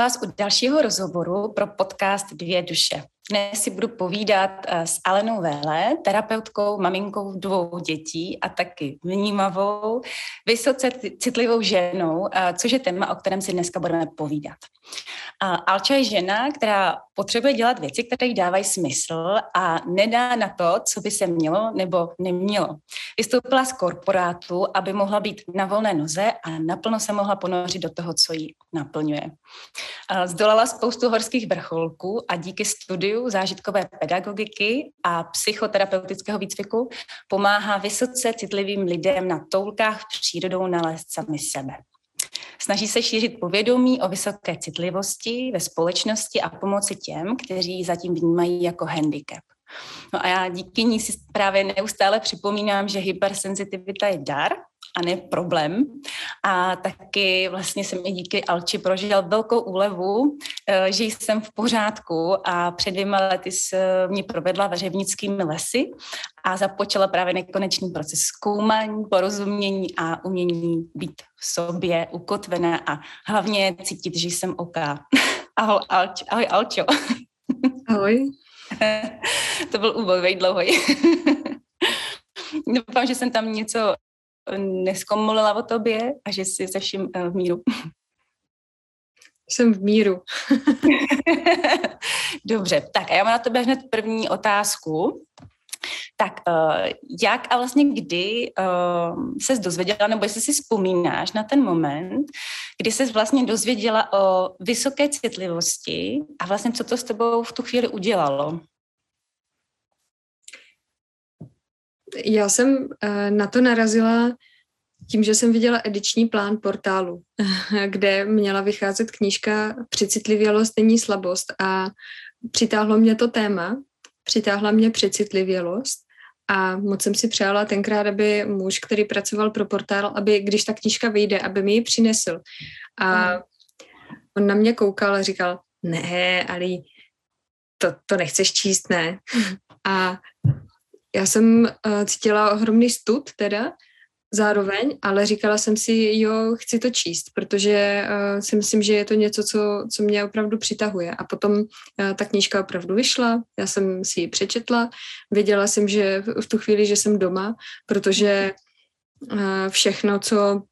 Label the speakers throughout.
Speaker 1: vás u dalšího rozhovoru pro podcast Dvě duše. Dnes si budu povídat eh, s Alenou Vele, terapeutkou, maminkou dvou dětí a taky vnímavou, vysoce citlivou ženou, eh, což je téma, o kterém si dneska budeme povídat. Alča je žena, která potřebuje dělat věci, které jí dávají smysl a nedá na to, co by se mělo nebo nemělo. Vystoupila z korporátu, aby mohla být na volné noze a naplno se mohla ponořit do toho, co jí naplňuje. Zdolala spoustu horských vrcholků a díky studiu zážitkové pedagogiky a psychoterapeutického výcviku pomáhá vysoce citlivým lidem na toulkách přírodou nalézt sami sebe. Snaží se šířit povědomí o vysoké citlivosti ve společnosti a pomoci těm, kteří zatím vnímají jako handicap. No a já díky ní si právě neustále připomínám, že hypersenzitivita je dar a ne problém. A taky vlastně jsem i díky Alči prožil velkou úlevu, eh, že jsem v pořádku a před dvěma lety se mě provedla vařevnickými lesy a započala právě nekonečný proces zkoumání, porozumění a umění být v sobě ukotvená a hlavně cítit, že jsem oká. Ahoj, Alč, ahoj Alčo.
Speaker 2: Ahoj.
Speaker 1: to byl úvod, dlouhý. Doufám, že jsem tam něco neskomolila o tobě a že jsi se vším eh, v míru.
Speaker 2: Jsem v míru.
Speaker 1: Dobře, tak a já mám na tebe hned první otázku. Tak uh, jak a vlastně kdy uh, ses dozvěděla, nebo jestli si vzpomínáš na ten moment, kdy ses vlastně dozvěděla o vysoké citlivosti a vlastně co to s tebou v tu chvíli udělalo?
Speaker 2: Já jsem uh, na to narazila tím, že jsem viděla ediční plán portálu, kde měla vycházet knížka Přecitlivělost není slabost a přitáhlo mě to téma, přitáhla mě přecitlivělost a moc jsem si přála tenkrát, aby muž, který pracoval pro portál, aby když ta knížka vyjde, aby mi ji přinesl. A on na mě koukal a říkal, ne, Ali, to, to nechceš číst, ne. A já jsem uh, cítila ohromný stud teda, zároveň, ale říkala jsem si, jo, chci to číst, protože uh, si myslím, že je to něco, co, co mě opravdu přitahuje. A potom uh, ta knížka opravdu vyšla, já jsem si ji přečetla, věděla jsem, že v, v tu chvíli, že jsem doma, protože uh, všechno, co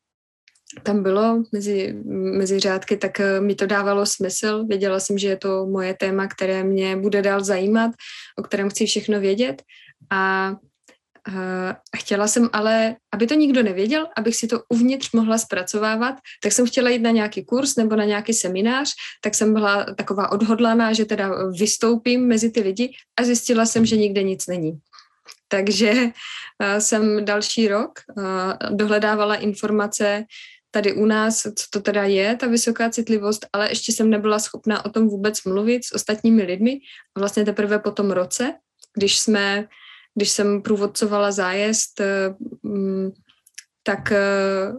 Speaker 2: tam bylo mezi, mezi řádky, tak mi to dávalo smysl. Věděla jsem, že je to moje téma, které mě bude dál zajímat, o kterém chci všechno vědět. A Uh, chtěla jsem ale, aby to nikdo nevěděl, abych si to uvnitř mohla zpracovávat, tak jsem chtěla jít na nějaký kurz nebo na nějaký seminář, tak jsem byla taková odhodlaná, že teda vystoupím mezi ty lidi a zjistila jsem, že nikde nic není. Takže uh, jsem další rok uh, dohledávala informace tady u nás, co to teda je, ta vysoká citlivost, ale ještě jsem nebyla schopná o tom vůbec mluvit s ostatními lidmi. A vlastně teprve po tom roce, když jsme když jsem průvodcovala zájezd, eh, mm, tak eh,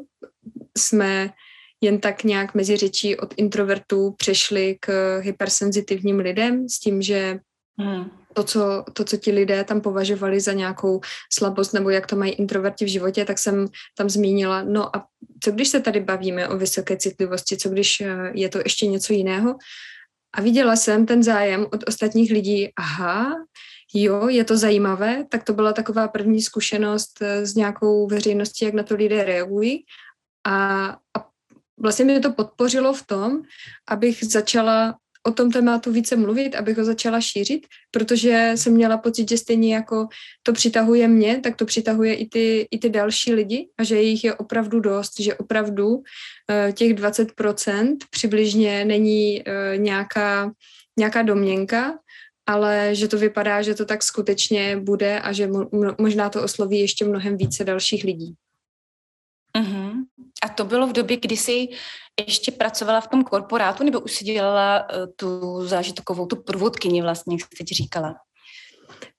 Speaker 2: jsme jen tak nějak mezi řečí od introvertů přešli k hypersenzitivním lidem s tím, že hmm. to, co, to, co ti lidé tam považovali za nějakou slabost nebo jak to mají introverti v životě, tak jsem tam zmínila, no a co když se tady bavíme o vysoké citlivosti, co když eh, je to ještě něco jiného? A viděla jsem ten zájem od ostatních lidí, aha, jo, je to zajímavé, tak to byla taková první zkušenost eh, s nějakou veřejností, jak na to lidé reagují. A, a vlastně mě to podpořilo v tom, abych začala o tom tématu více mluvit, abych ho začala šířit, protože jsem měla pocit, že stejně jako to přitahuje mě, tak to přitahuje i ty, i ty další lidi a že jich je opravdu dost, že opravdu uh, těch 20% přibližně není uh, nějaká, nějaká domněnka, ale že to vypadá, že to tak skutečně bude a že mo- možná to osloví ještě mnohem více dalších lidí.
Speaker 1: Uh-huh. A to bylo v době, kdy jsi ještě pracovala v tom korporátu, nebo už si dělala uh, tu zážitkovou, tu průvodkyni vlastně, jak jsi teď říkala?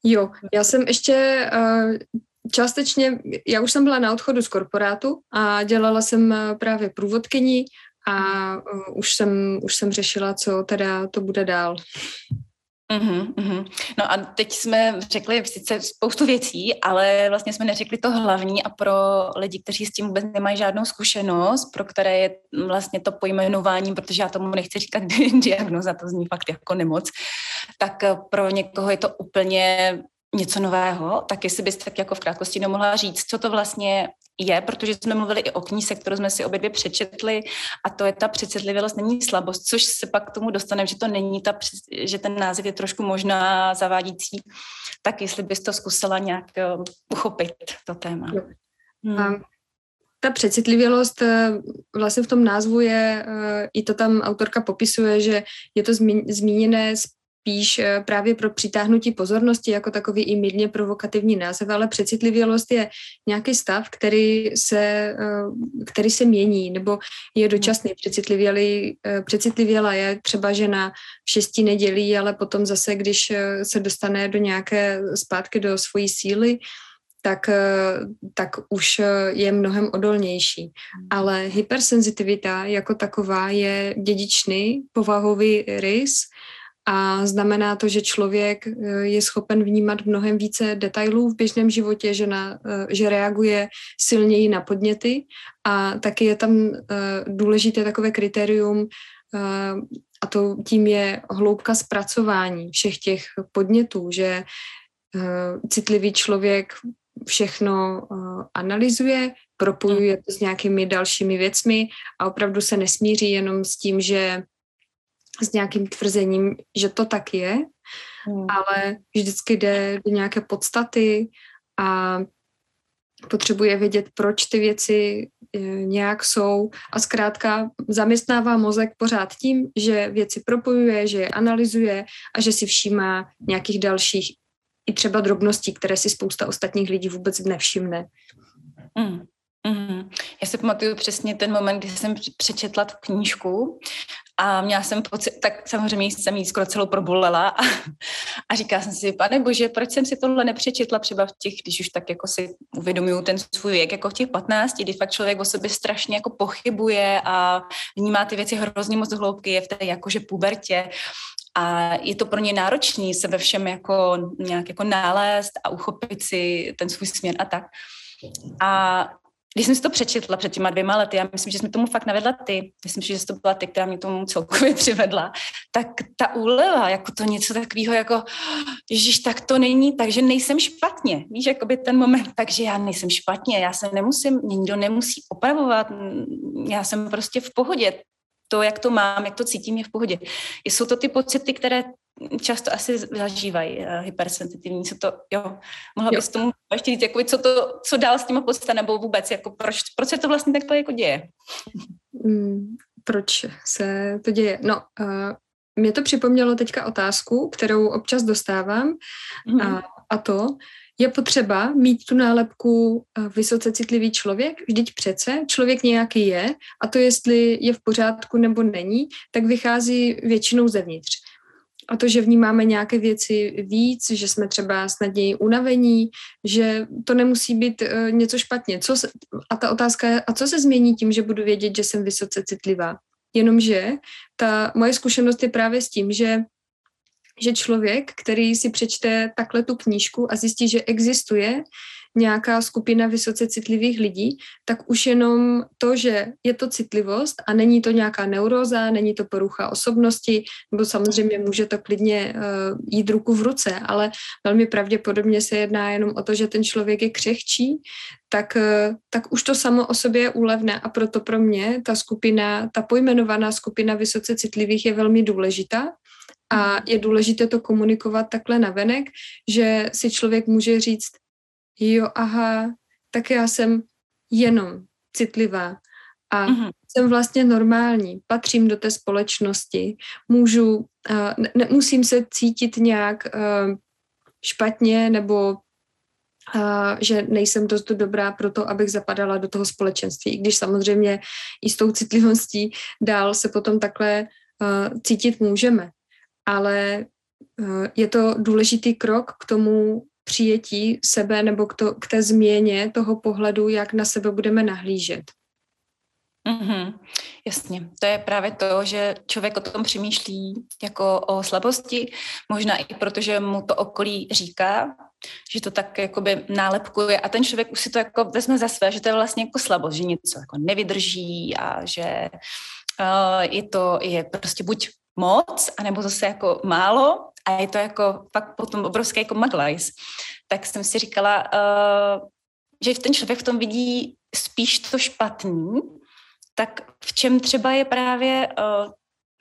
Speaker 2: Jo, já jsem ještě uh, částečně, já už jsem byla na odchodu z korporátu a dělala jsem uh, právě průvodkyni a uh, už, jsem, už jsem řešila, co teda to bude dál.
Speaker 1: Uhum, uhum. No a teď jsme řekli sice spoustu věcí, ale vlastně jsme neřekli to hlavní a pro lidi, kteří s tím vůbec nemají žádnou zkušenost, pro které je vlastně to pojmenování, protože já tomu nechci říkat diagnoza, to zní fakt jako nemoc, tak pro někoho je to úplně něco nového, tak jestli byste tak jako v krátkosti nemohla říct, co to vlastně je, protože jsme mluvili i o knížce, kterou jsme si obě dvě přečetli a to je ta přecitlivělost není slabost, což se pak k tomu dostaneme, že to není ta, že ten název je trošku možná zavádící, tak jestli bys to zkusila nějak uh, uchopit, to téma.
Speaker 2: Hmm. Ta přecitlivělost eh, vlastně v tom názvu je, eh, i to tam autorka popisuje, že je to zmíněné spíš eh, právě pro přitáhnutí pozornosti jako takový i mírně provokativní název, ale přecitlivělost je nějaký stav, který se, eh, který se mění nebo je hmm. dočasný. Přecitlivělý, eh, přecitlivěla je třeba žena v šesti nedělí, ale potom zase, když se dostane do nějaké zpátky do svojí síly, tak, tak už je mnohem odolnější. Hmm. Ale hypersenzitivita jako taková je dědičný povahový rys, a znamená to, že člověk eh, je schopen vnímat mnohem více detailů v běžném životě, že, na, eh, že reaguje silněji na podněty. A taky je tam eh, důležité takové kritérium a to tím je hloubka zpracování všech těch podnětů, že citlivý člověk všechno analyzuje, propojuje to s nějakými dalšími věcmi a opravdu se nesmíří jenom s tím, že s nějakým tvrzením, že to tak je, hmm. ale vždycky jde do nějaké podstaty a potřebuje vědět, proč ty věci e, nějak jsou a zkrátka zaměstnává mozek pořád tím, že věci propojuje, že je analyzuje a že si všímá nějakých dalších i třeba drobností, které si spousta ostatních lidí vůbec nevšimne.
Speaker 1: Mm. Mm-hmm. Já si pamatuju přesně ten moment, kdy jsem přečetla tu knížku a měla jsem pocit, tak samozřejmě jsem jí skoro celou probolela a, a říká jsem si, pane bože, proč jsem si tohle nepřečetla třeba v těch, když už tak jako si uvědomuju ten svůj věk, jako v těch 15, kdy fakt člověk o sobě strašně jako pochybuje a vnímá ty věci hrozně moc hloubky, je v té jakože pubertě a je to pro ně náročný se ve všem jako nějak jako nalézt a uchopit si ten svůj směr a tak. A když jsem si to přečetla před těma dvěma lety, já myslím, že jsme tomu fakt navedla ty, myslím, že to byla ty, která mě tomu celkově přivedla, tak ta úleva, jako to něco takového, jako, ježiš, tak to není, takže nejsem špatně. Víš, jako by ten moment, takže já nejsem špatně, já se nemusím, mě nikdo nemusí opravovat, já jsem prostě v pohodě. To, jak to mám, jak to cítím, je v pohodě. Jsou to ty pocity, které často asi zažívají uh, hypersenzitivní, co to, jo, mohla bys tomu ještě říct, jako, co, to, co dál s tím podsta, nebo vůbec, jako proč, proč se to vlastně takhle jako děje?
Speaker 2: Mm, proč se to děje? No, uh, mě to připomnělo teďka otázku, kterou občas dostávám mm. a, a to, je potřeba mít tu nálepku eh, vysoce citlivý člověk, vždyť přece člověk nějaký je a to, jestli je v pořádku nebo není, tak vychází většinou zevnitř a to, že vnímáme nějaké věci víc, že jsme třeba snadněji unavení, že to nemusí být uh, něco špatně. Co se, a ta otázka je, a co se změní tím, že budu vědět, že jsem vysoce citlivá? Jenomže ta moje zkušenost je právě s tím, že že člověk, který si přečte takhle tu knížku a zjistí, že existuje nějaká skupina vysoce citlivých lidí, tak už jenom to, že je to citlivost a není to nějaká neuróza, není to porucha osobnosti, nebo samozřejmě může to klidně uh, jít ruku v ruce, ale velmi pravděpodobně se jedná jenom o to, že ten člověk je křehčí, tak, uh, tak už to samo o sobě je úlevné a proto pro mě ta skupina, ta pojmenovaná skupina vysoce citlivých je velmi důležitá, a je důležité to komunikovat takhle navenek, že si člověk může říct, jo, aha, tak já jsem jenom citlivá a mm-hmm. jsem vlastně normální, patřím do té společnosti, můžu, uh, ne, nemusím se cítit nějak uh, špatně nebo uh, že nejsem dost dobrá pro to, abych zapadala do toho společenství, i když samozřejmě i s tou citlivostí dál se potom takhle uh, cítit můžeme. Ale uh, je to důležitý krok k tomu přijetí sebe nebo k, to, k té změně toho pohledu, jak na sebe budeme nahlížet.
Speaker 1: Mm-hmm. Jasně, to je právě to, že člověk o tom přemýšlí jako o slabosti, možná i protože mu to okolí říká, že to tak jakoby nálepkuje a ten člověk už si to jako vezme za své, že to je vlastně jako slabost, že něco jako nevydrží a že uh, je to je prostě buď moc, anebo zase jako málo a je to jako fakt potom obrovský jako maglajs. Tak jsem si říkala, uh, že ten člověk v tom vidí spíš to špatný, tak v čem třeba je právě uh,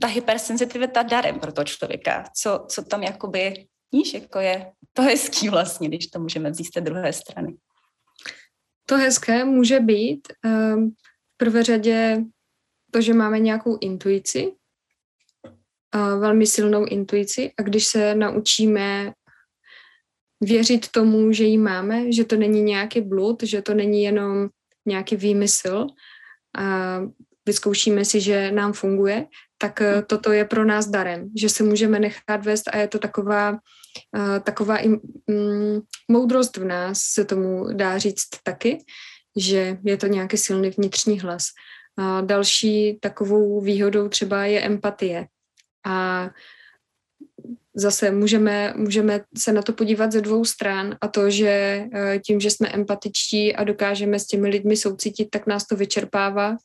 Speaker 1: ta hypersenzitivita darem pro toho člověka? Co, co tam jakoby, víš, jako je to hezký vlastně, když to můžeme vzít z té druhé strany.
Speaker 2: To hezké může být um, v prvé řadě to, že máme nějakou intuici, velmi silnou intuici a když se naučíme věřit tomu, že ji máme, že to není nějaký blud, že to není jenom nějaký výmysl a vyzkoušíme si, že nám funguje, tak uh, toto je pro nás darem, že se můžeme nechat vést a je to taková taková i mm, moudrost v nás, se tomu dá říct taky, že je to nějaký silný vnitřní hlas. A další takovou výhodou třeba je empatie. A zase můžeme, můžeme se na to podívat ze dvou stran a to, že eh, tím, že jsme empatičtí a dokážeme s těmi lidmi soucítit, tak nás to vyčerpává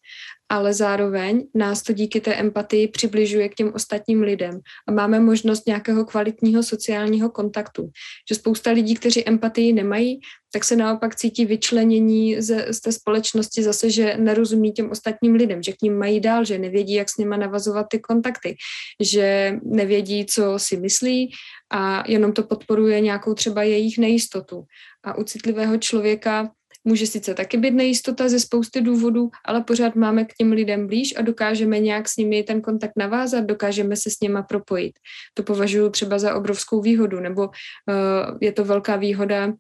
Speaker 2: ale zároveň nás to díky té empatii přibližuje k těm ostatním lidem a máme možnost nějakého kvalitního sociálního kontaktu. Že spousta lidí, kteří empatii nemají, tak se naopak cítí vyčlenění ze, z té společnosti zase, že nerozumí těm ostatním lidem, že k ním mají dál, že nevědí, jak s nima navazovat ty kontakty, že nevědí, co si myslí a jenom to podporuje nějakou třeba jejich nejistotu. A u citlivého člověka Může sice taky být nejistota ze spousty důvodů, ale pořád máme k těm lidem blíž a dokážeme nějak s nimi ten kontakt navázat, dokážeme se s něma propojit. To považuji třeba za obrovskou výhodu, nebo uh, je to velká výhoda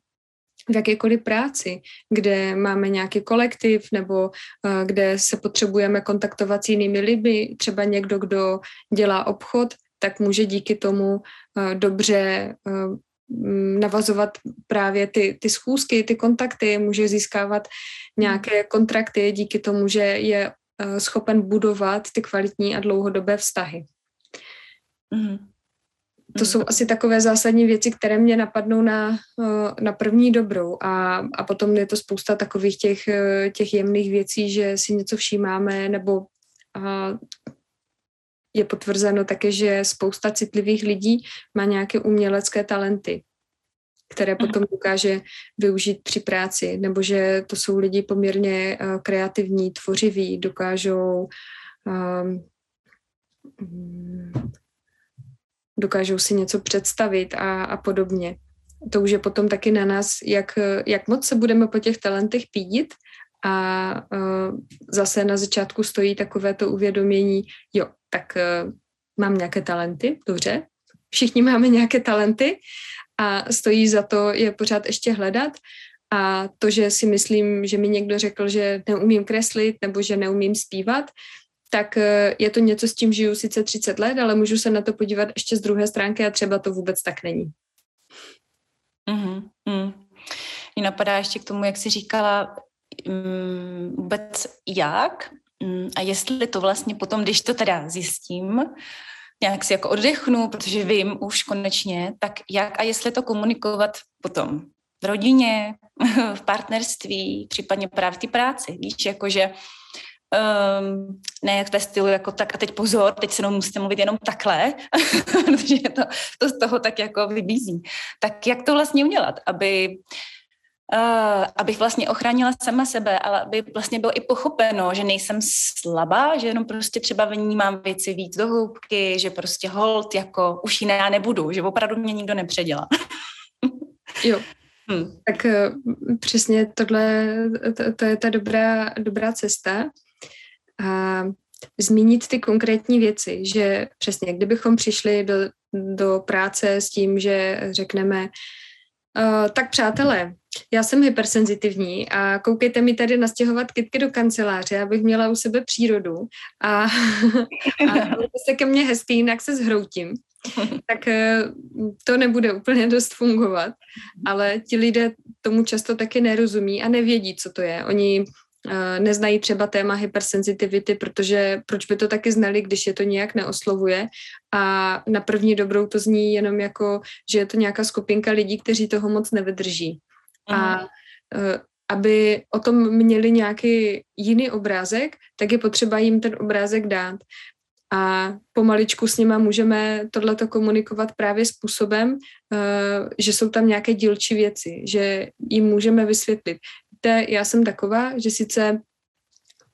Speaker 2: v jakékoliv práci, kde máme nějaký kolektiv nebo uh, kde se potřebujeme kontaktovat s jinými lidmi, třeba někdo, kdo dělá obchod, tak může díky tomu uh, dobře navazovat právě ty, ty schůzky, ty kontakty, může získávat nějaké kontrakty díky tomu, že je eh, schopen budovat ty kvalitní a dlouhodobé vztahy. Mm. To jsou asi takové zásadní věci, které mě napadnou na, eh, na první dobrou a, a potom je to spousta takových těch, eh, těch jemných věcí, že si něco všímáme nebo a, je potvrzeno také, že spousta citlivých lidí má nějaké umělecké talenty, které mhm. potom dokáže využít při práci, nebo že to jsou lidi poměrně uh, kreativní, tvořiví, dokážou um, dokážou si něco představit a, a podobně. To už je potom taky na nás, jak, jak moc se budeme po těch talentech pídit a uh, zase na začátku stojí takové to uvědomění, jo, tak uh, mám nějaké talenty, dobře, všichni máme nějaké talenty a stojí za to je pořád ještě hledat a to, že si myslím, že mi někdo řekl, že neumím kreslit nebo že neumím zpívat, tak uh, je to něco, s tím žiju sice 30 let, ale můžu se na to podívat ještě z druhé stránky a třeba to vůbec tak není.
Speaker 1: Mm-hmm. Mm. Mě napadá ještě k tomu, jak jsi říkala, um, vůbec jak a jestli to vlastně potom, když to teda zjistím, nějak si jako oddechnu, protože vím už konečně, tak jak a jestli to komunikovat potom v rodině, v partnerství, případně právě v té práci, víš, jakože um, ne jak ve stylu jako tak a teď pozor, teď se mnou musíte mluvit jenom takhle, protože to, to z toho tak jako vybízí. Tak jak to vlastně udělat, aby uh, abych vlastně ochránila sama sebe, ale aby vlastně bylo i pochopeno, že nejsem slabá, že jenom prostě třeba vnímám věci víc do hloubky, že prostě hold jako už jiná nebudu, že opravdu mě nikdo nepředělá.
Speaker 2: jo. Hmm. Tak uh, přesně tohle, to, to je ta dobrá, dobrá cesta. A zmínit ty konkrétní věci, že přesně, kdybychom přišli do, do práce s tím, že řekneme, uh, tak přátelé, já jsem hypersenzitivní a koukejte mi tady nastěhovat kytky do kanceláře, abych měla u sebe přírodu a, a se ke mně hezký, jinak se zhroutím. tak eh, to nebude úplně dost fungovat, ale ti lidé tomu často taky nerozumí a nevědí, co to je. Oni neznají třeba téma hypersenzitivity, protože proč by to taky znali, když je to nějak neoslovuje a na první dobrou to zní jenom jako, že je to nějaká skupinka lidí, kteří toho moc nevydrží. Mm. A mhm. e, aby o tom měli nějaký jiný obrázek, tak je potřeba jim ten obrázek dát. A pomaličku s nima můžeme tohleto komunikovat právě způsobem, uh, že jsou tam nějaké dílčí věci, že jim můžeme vysvětlit. Víte, já jsem taková, že sice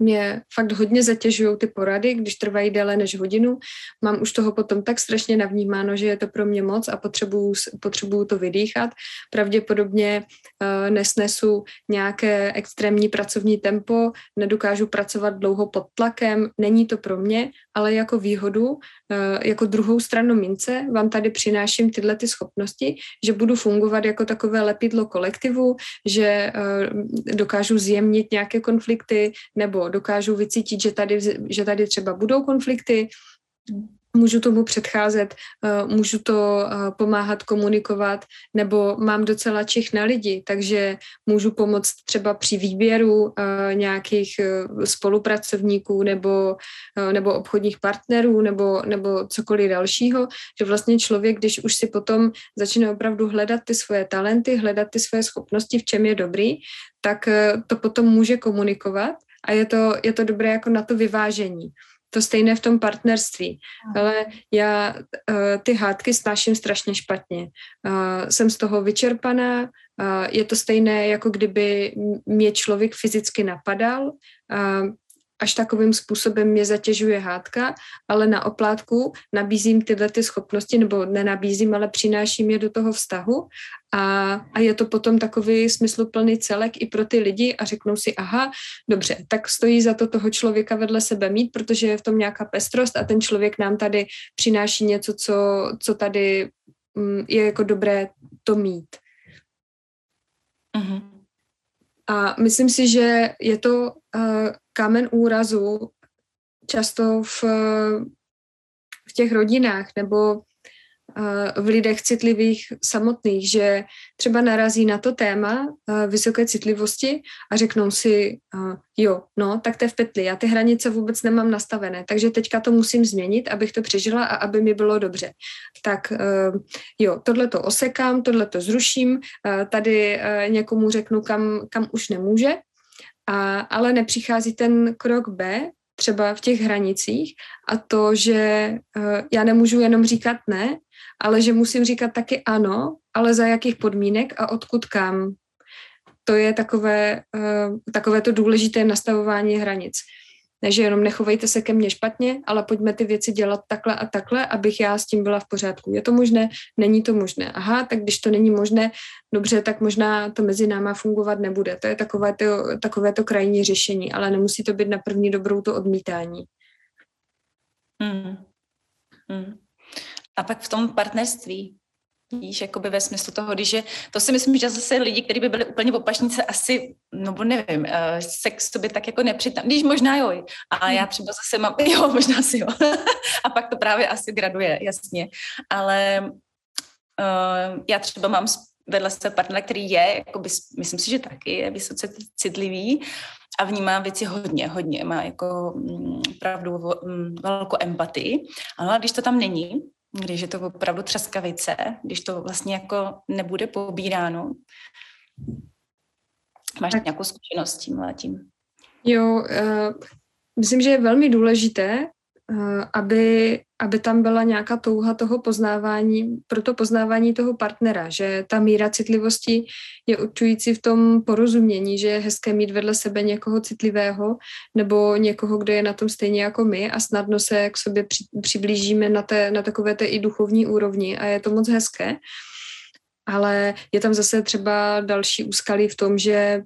Speaker 2: mě fakt hodně zatěžují ty porady, když trvají déle než hodinu. Mám už toho potom tak strašně navnímáno, že je to pro mě moc a potřebuju, potřebuju to vydýchat. Pravděpodobně uh, nesnesu nějaké extrémní pracovní tempo, nedokážu pracovat dlouho pod tlakem, není to pro mě, ale jako výhodu, uh, jako druhou stranu mince vám tady přináším tyhle ty schopnosti, že budu fungovat jako takové lepidlo kolektivu, že uh, dokážu zjemnit nějaké konflikty nebo dokážu vycítit, že tady, že tady třeba budou konflikty, můžu tomu předcházet, eh, můžu to eh, pomáhat komunikovat, nebo mám docela čich na lidi, takže můžu pomoct třeba při výběru eh, nějakých spolupracovníků nebo, nebo obchodních partnerů nebo, nebo cokoliv dalšího, že vlastně člověk, když už si potom začne opravdu hledat ty svoje talenty, hledat ty svoje schopnosti, v čem je dobrý, tak to potom může komunikovat a je to, je to dobré jako na to vyvážení. To stejné v tom partnerství. Ale já uh, ty hádky snáším strašně špatně. Uh, jsem z toho vyčerpaná. Uh, je to stejné, jako kdyby mě člověk fyzicky napadal. Až takovým způsobem mě zatěžuje hádka, ale na oplátku nabízím tyhle ty schopnosti, nebo nenabízím, ale přináším je do toho vztahu a, a je to potom takový smysluplný celek i pro ty lidi a řeknou si, aha, dobře, tak stojí za to toho člověka vedle sebe mít, protože je v tom nějaká pestrost a ten člověk nám tady přináší něco, co, co tady mm, je jako dobré to mít. Uh-huh. A myslím si, že je to uh, kámen úrazu často v, v těch rodinách nebo v lidech citlivých samotných, že třeba narazí na to téma vysoké citlivosti a řeknou si, jo, no, tak to je v pytli, já ty hranice vůbec nemám nastavené, takže teďka to musím změnit, abych to přežila a aby mi bylo dobře. Tak jo, tohle to osekám, tohle to zruším, tady někomu řeknu, kam, kam už nemůže, a, ale nepřichází ten krok B, třeba v těch hranicích a to, že já nemůžu jenom říkat ne, ale že musím říkat taky ano, ale za jakých podmínek a odkud kam. To je takové, uh, takové to důležité nastavování hranic. Ne, že jenom nechovejte se ke mně špatně, ale pojďme ty věci dělat takhle a takhle, abych já s tím byla v pořádku. Je to možné? Není to možné. Aha, tak když to není možné, dobře, tak možná to mezi náma fungovat nebude. To je takové to, takové to krajní řešení, ale nemusí to být na první dobrou to odmítání.
Speaker 1: Hmm. Hmm. A pak v tom partnerství, Víš, jakoby ve smyslu toho, když je, to si myslím, že zase lidi, kteří by byli úplně opačnice, asi, no nevím, uh, sex to by tak jako nepřitam, když možná jo, a já hmm. třeba zase mám, jo, možná si jo, a pak to právě asi graduje, jasně, ale uh, já třeba mám vedle sebe partnera, který je, jakoby, myslím si, že taky je vysoce citlivý a vnímá věci hodně, hodně, má jako mm, opravdu mm, velkou empatii, ale když to tam není, když je to opravdu třeskavice, když to vlastně jako nebude pobíráno. Máš tak. nějakou zkušenost s tím letím?
Speaker 2: Jo, uh, myslím, že je velmi důležité, aby aby tam byla nějaká touha toho poznávání, pro to poznávání toho partnera, že ta míra citlivosti je určující v tom porozumění, že je hezké mít vedle sebe někoho citlivého nebo někoho, kdo je na tom stejně jako my a snadno se k sobě při, přiblížíme na, té, na takové té i duchovní úrovni a je to moc hezké. Ale je tam zase třeba další úskalí v tom, že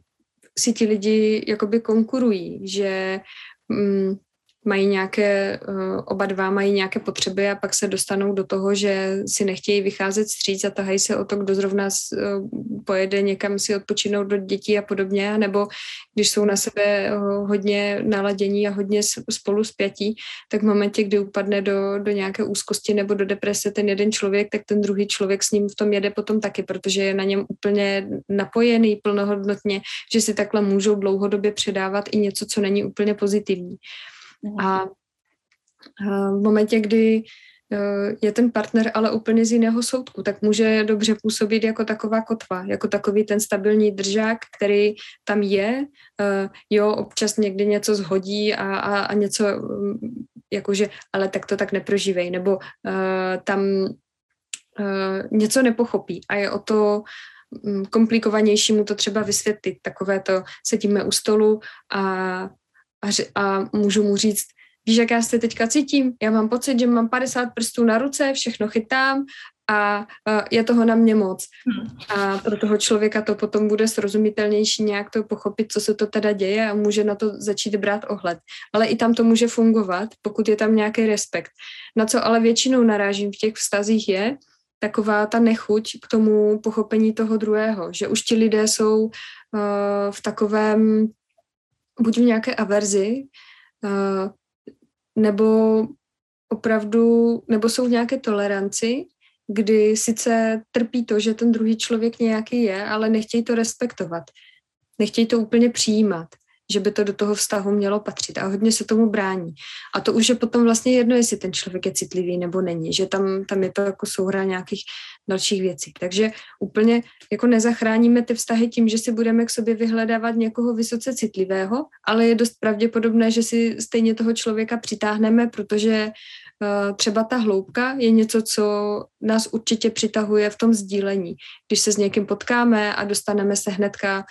Speaker 2: si ti lidi jakoby konkurují, že mm, mají nějaké, uh, oba dva mají nějaké potřeby a pak se dostanou do toho, že si nechtějí vycházet stříc a tahají se o to, kdo zrovna uh, pojede někam si odpočinout do dětí a podobně, nebo když jsou na sebe uh, hodně naladění a hodně spolu spjatí, tak v momentě, kdy upadne do, do nějaké úzkosti nebo do deprese ten jeden člověk, tak ten druhý člověk s ním v tom jede potom taky, protože je na něm úplně napojený plnohodnotně, že si takhle můžou dlouhodobě předávat i něco, co není úplně pozitivní. A v momentě, kdy e, je ten partner ale úplně z jiného soudku, tak může dobře působit jako taková kotva, jako takový ten stabilní držák, který tam je, e, jo, občas někdy něco zhodí a, a, a něco mm, jakože, ale tak to tak neprožívej, nebo uh, tam něco nepochopí. A je o to um, komplikovanější mu to třeba vysvětlit, takové to sedíme u stolu a a, a můžu mu říct, víš, jak já se teďka cítím? Já mám pocit, že mám 50 prstů na ruce, všechno chytám a je toho na mě moc. Hmm. A pro toho člověka to potom bude srozumitelnější nějak to pochopit, co se to teda děje a může na to začít brát ohled. Ale i tam to může fungovat, pokud je tam nějaký respekt. Na co ale většinou narážím v těch vztazích je, taková ta nechuť k tomu pochopení toho druhého, že už ti lidé jsou uh, v takovém buď v nějaké averzi, uh, nebo opravdu, nebo jsou v nějaké toleranci, kdy sice trpí to, že ten druhý člověk nějaký je, ale nechtějí to respektovat. Nechtějí to úplně přijímat že by to do toho vztahu mělo patřit a hodně se tomu brání. A to už je potom vlastně jedno, jestli ten člověk je citlivý nebo není, že tam, tam je to jako souhra nějakých dalších věcí. Takže úplně jako nezachráníme ty vztahy tím, že si budeme k sobě vyhledávat někoho vysoce citlivého, ale je dost pravděpodobné, že si stejně toho člověka přitáhneme, protože uh, třeba ta hloubka je něco, co nás určitě přitahuje v tom sdílení. Když se s někým potkáme a dostaneme se hnedka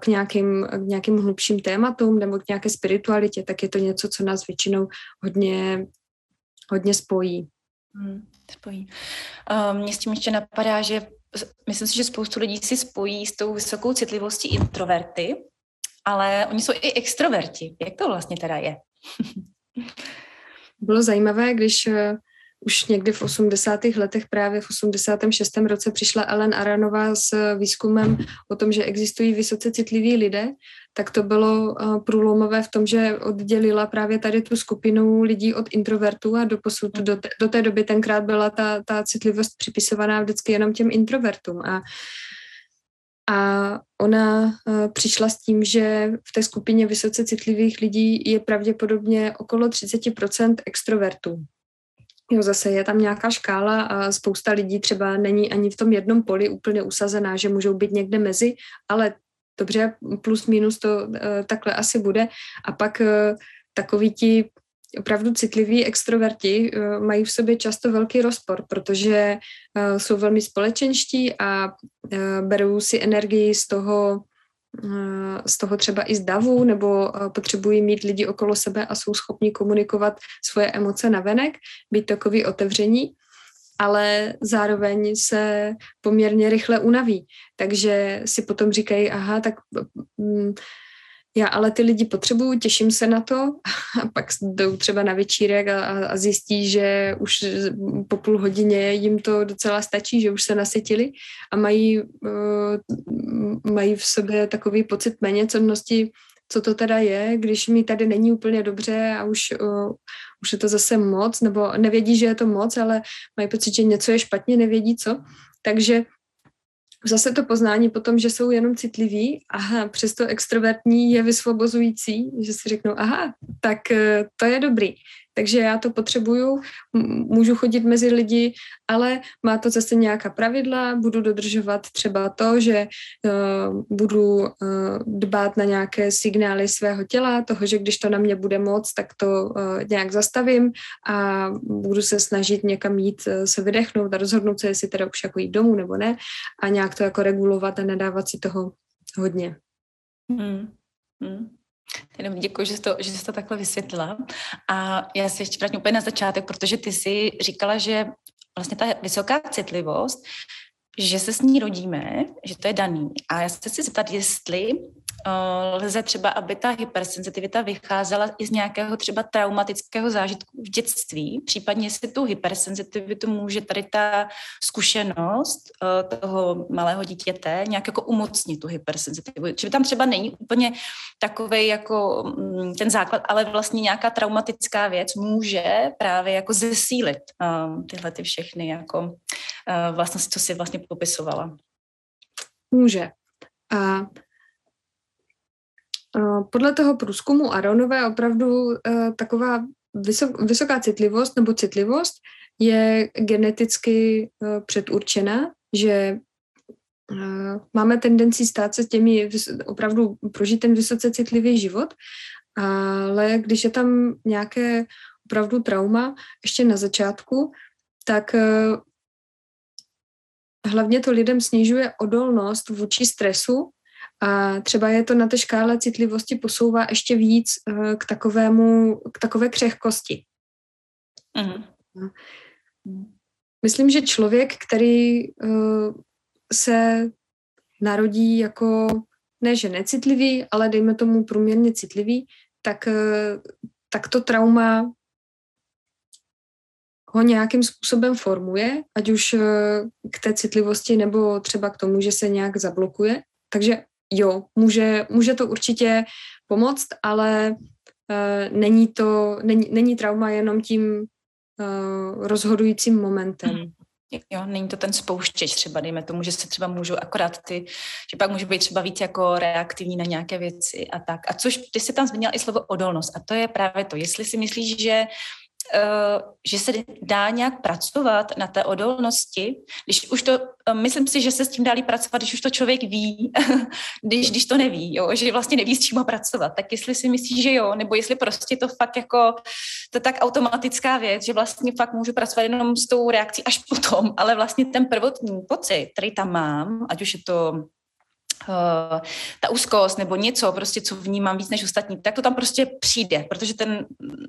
Speaker 2: k nějakým, k nějakým hlubším tématům nebo k nějaké spiritualitě, tak je to něco, co nás většinou hodně, hodně spojí.
Speaker 1: Hmm, spojí. Um, mě s tím ještě napadá, že myslím si, že spoustu lidí si spojí s tou vysokou citlivostí introverty, ale oni jsou i extroverti. Jak to vlastně teda je?
Speaker 2: Bylo zajímavé, když eh, už někdy v 80. letech, právě v 86. roce přišla Ellen Aranová s výzkumem o tom, že existují vysoce citliví lidé, tak to bylo eh, průlomové v tom, že oddělila právě tady tu skupinu lidí od introvertů a doposud, do, té, do té doby tenkrát byla ta, ta citlivost připisovaná vždycky jenom těm introvertům a a ona uh, přišla s tím, že v té skupině vysoce citlivých lidí je pravděpodobně okolo 30% extrovertů. Jo, zase je tam nějaká škála a spousta lidí třeba není ani v tom jednom poli úplně usazená, že můžou být někde mezi, ale dobře, plus minus to uh, takhle asi bude. A pak uh, takoví ti opravdu citliví extroverti uh, mají v sobě často velký rozpor, protože uh, jsou velmi společenští a uh, berou si energii z toho, z toho třeba i z davu, nebo potřebují mít lidi okolo sebe a jsou schopni komunikovat svoje emoce na venek, být takový otevření, ale zároveň se poměrně rychle unaví. Takže si potom říkají, aha, tak mm, já ale ty lidi potřebuju, těším se na to a pak jdou třeba na večírek a, a zjistí, že už po půl hodině jim to docela stačí, že už se nasytili a mají, uh, mají v sobě takový pocit méněcennosti, co to teda je, když mi tady není úplně dobře a už, uh, už je to zase moc, nebo nevědí, že je to moc, ale mají pocit, že něco je špatně, nevědí co. Takže zase to poznání potom, že jsou jenom citliví, aha, přesto extrovertní je vysvobozující, že si řeknou, aha, tak eh, to je dobrý. Takže já to potřebuju, můžu chodit mezi lidi, ale má to zase nějaká pravidla, budu dodržovat třeba to, že uh, budu uh, dbát na nějaké signály svého těla, toho, že když to na mě bude moc, tak to uh, nějak zastavím a budu se snažit někam jít uh, se vydechnout a rozhodnout se, jestli teda už jako jít domů nebo ne a nějak to jako regulovat a nedávat si toho hodně. Hmm.
Speaker 1: Hmm. Jenom děkuji, že jsi, to, že jsi to takhle vysvětlila. A já se ještě vrátím úplně na začátek, protože ty jsi říkala, že vlastně ta vysoká citlivost, že se s ní rodíme, že to je daný. A já se chci zeptat, jestli lze třeba, aby ta hypersenzitivita vycházela i z nějakého třeba traumatického zážitku v dětství, případně jestli tu hypersenzitivitu může tady ta zkušenost toho malého dítěte nějak jako umocnit tu hypersenzitivitu. Čili tam třeba není úplně takový jako mm, ten základ, ale vlastně nějaká traumatická věc může právě jako zesílit tyhle ty všechny jako vlastnosti, co si vlastně popisovala.
Speaker 2: Může. A podle toho průzkumu Aronové opravdu e, taková vysoká citlivost nebo citlivost je geneticky e, předurčená, že e, máme tendenci stát se těmi, opravdu prožít ten vysoce citlivý život, ale když je tam nějaké opravdu trauma ještě na začátku, tak hlavně to lidem snižuje odolnost vůči stresu a třeba je to na té škále citlivosti posouvá ještě víc eh, k takovému, k takové křehkosti. Mm. Myslím, že člověk, který uh, se narodí jako, ne že necitlivý, ale dejme tomu průměrně citlivý, tak, uh, tak to trauma ho nějakým způsobem formuje, ať už k té citlivosti nebo třeba k tomu, že se nějak zablokuje. Takže jo, může, může to určitě pomoct, ale uh, není to, není, není trauma jenom tím uh, rozhodujícím momentem. Mm.
Speaker 1: Jo, není to ten spouštěč třeba, dejme tomu, že se třeba můžou akorát ty, že pak může být třeba víc jako reaktivní na nějaké věci a tak. A což ty jsi tam zmínila i slovo odolnost a to je právě to, jestli si myslíš, že že se dá nějak pracovat na té odolnosti, když už to, myslím si, že se s tím dá pracovat, když už to člověk ví, když, když to neví, jo, že vlastně neví, s čím pracovat, tak jestli si myslíš, že jo, nebo jestli prostě to fakt jako, to je tak automatická věc, že vlastně fakt můžu pracovat jenom s tou reakcí až potom, ale vlastně ten prvotní pocit, který tam mám, ať už je to uh, ta úzkost nebo něco, prostě co vnímám víc než ostatní, tak to tam prostě přijde, protože ten,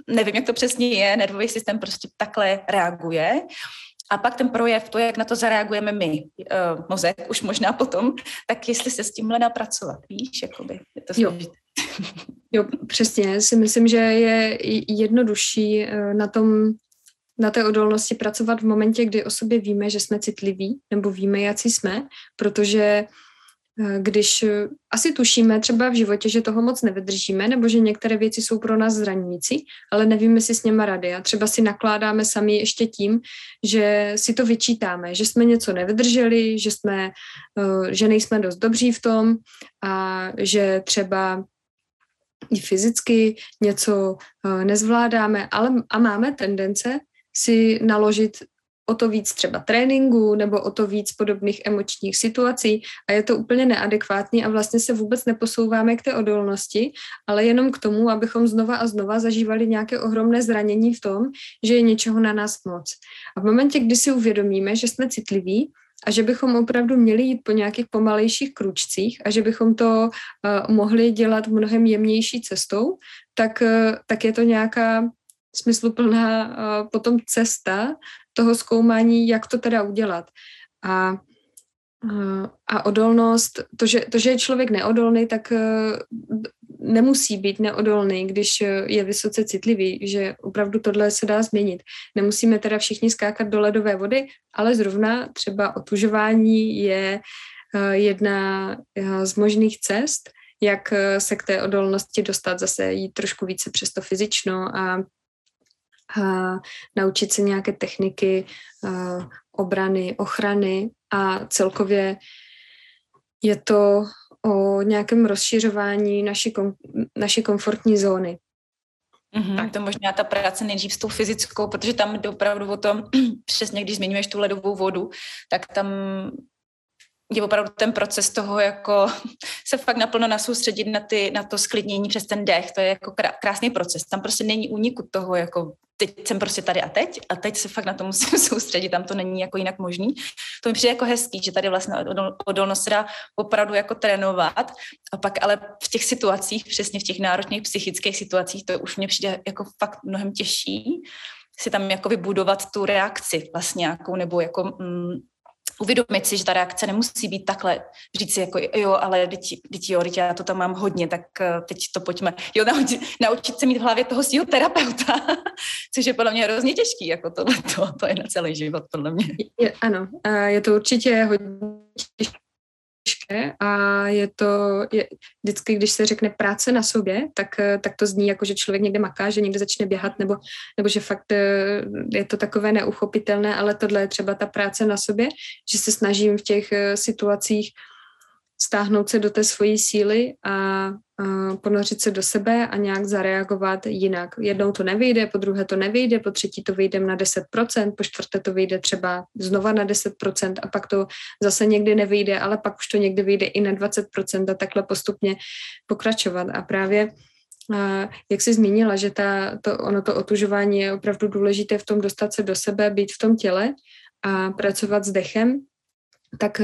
Speaker 1: nevím, jak to přesně je, nervový systém prostě takhle reaguje. A pak ten projev, to, jak na to zareagujeme my, uh, mozek, už možná potom, tak jestli se s tímhle dá pracovat, víš, jakoby, je to
Speaker 2: jo. jo, přesně, si myslím, že je jednodušší uh, na tom na té odolnosti pracovat v momentě, kdy o sobě víme, že jsme citliví, nebo víme, jak jsme, protože Eh, když eh, asi tušíme třeba v životě, že toho moc nevydržíme, nebo že některé věci jsou pro nás zraňující, ale nevíme si s něma rady. A třeba si nakládáme sami ještě tím, že si to vyčítáme, že jsme něco nevydrželi, že, jsme, eh, že nejsme dost dobří v tom a že třeba i fyzicky něco nezvládáme, ale a máme tendence si naložit o to víc třeba tréninku nebo o to víc podobných emočních situací a je to úplně neadekvátní a vlastně se vůbec neposouváme k té odolnosti, ale jenom k tomu, abychom znova a znova zažívali nějaké ohromné zranění v tom, že je něčeho na nás moc. A v momentě, kdy si uvědomíme, že jsme citliví, a že bychom opravdu měli jít po nějakých pomalejších kručcích a že bychom to uh, mohli dělat mnohem jemnější cestou, tak, uh, tak je to nějaká smysluplná potom cesta toho zkoumání, jak to teda udělat. A, a odolnost, to že, to, že je člověk neodolný, tak e, nemusí být neodolný, když je vysoce citlivý, že opravdu tohle se dá změnit. Nemusíme teda všichni skákat do ledové vody, ale zrovna třeba otužování je e, jedna e, z možných cest, jak se k té odolnosti dostat, zase jít trošku více přes to fyzično a a naučit se nějaké techniky a, obrany, ochrany a celkově je to o nějakém rozšiřování naší, kom, naší komfortní zóny.
Speaker 1: Mm-hmm, tak to možná ta práce nejdřív s tou fyzickou, protože tam jde opravdu o tom, přesně když zmiňuješ tu ledovou vodu, tak tam je opravdu ten proces toho jako se fakt naplno nasoustředit na, ty, na to sklidnění přes ten dech, to je jako krásný proces, tam prostě není úniku toho jako teď jsem prostě tady a teď a teď se fakt na to musím soustředit, tam to není jako jinak možný. To mi přijde jako hezký, že tady vlastně odolnost se dá opravdu jako trénovat a pak ale v těch situacích, přesně v těch náročných psychických situacích, to už mě přijde jako fakt mnohem těžší si tam jako vybudovat tu reakci vlastně nějakou nebo jako mm, uvědomit si, že ta reakce nemusí být takhle, říct si jako jo, ale teď, teď jo, teď já to tam mám hodně, tak eh, teď to pojďme, jo, naučit, naučit se mít v hlavě toho svého terapeuta, což je podle mě hrozně těžký, jako tohle, to, to je na celý život, podle mě.
Speaker 2: Je, ano, je to určitě hodně těžké a je to je, vždycky, když se řekne práce na sobě, tak, eh, tak to zní jako, že člověk někde maká, že někde začne běhat, nebo, nebo že fakt eh, je to takové neuchopitelné, ale tohle je třeba ta práce na sobě, že se snažím v těch eh, situacích stáhnout se do té svojí síly a ponořit se do sebe a nějak zareagovat jinak. Jednou to nevyjde, po druhé to nevyjde, po třetí to vyjde na 10%, po čtvrté to vyjde třeba znova na 10% a pak to zase někdy nevyjde, ale pak už to někdy vyjde i na 20% a takhle postupně pokračovat. A právě jak jsi zmínila, že ta, to, ono to otužování je opravdu důležité v tom dostat se do sebe, být v tom těle a pracovat s dechem, tak,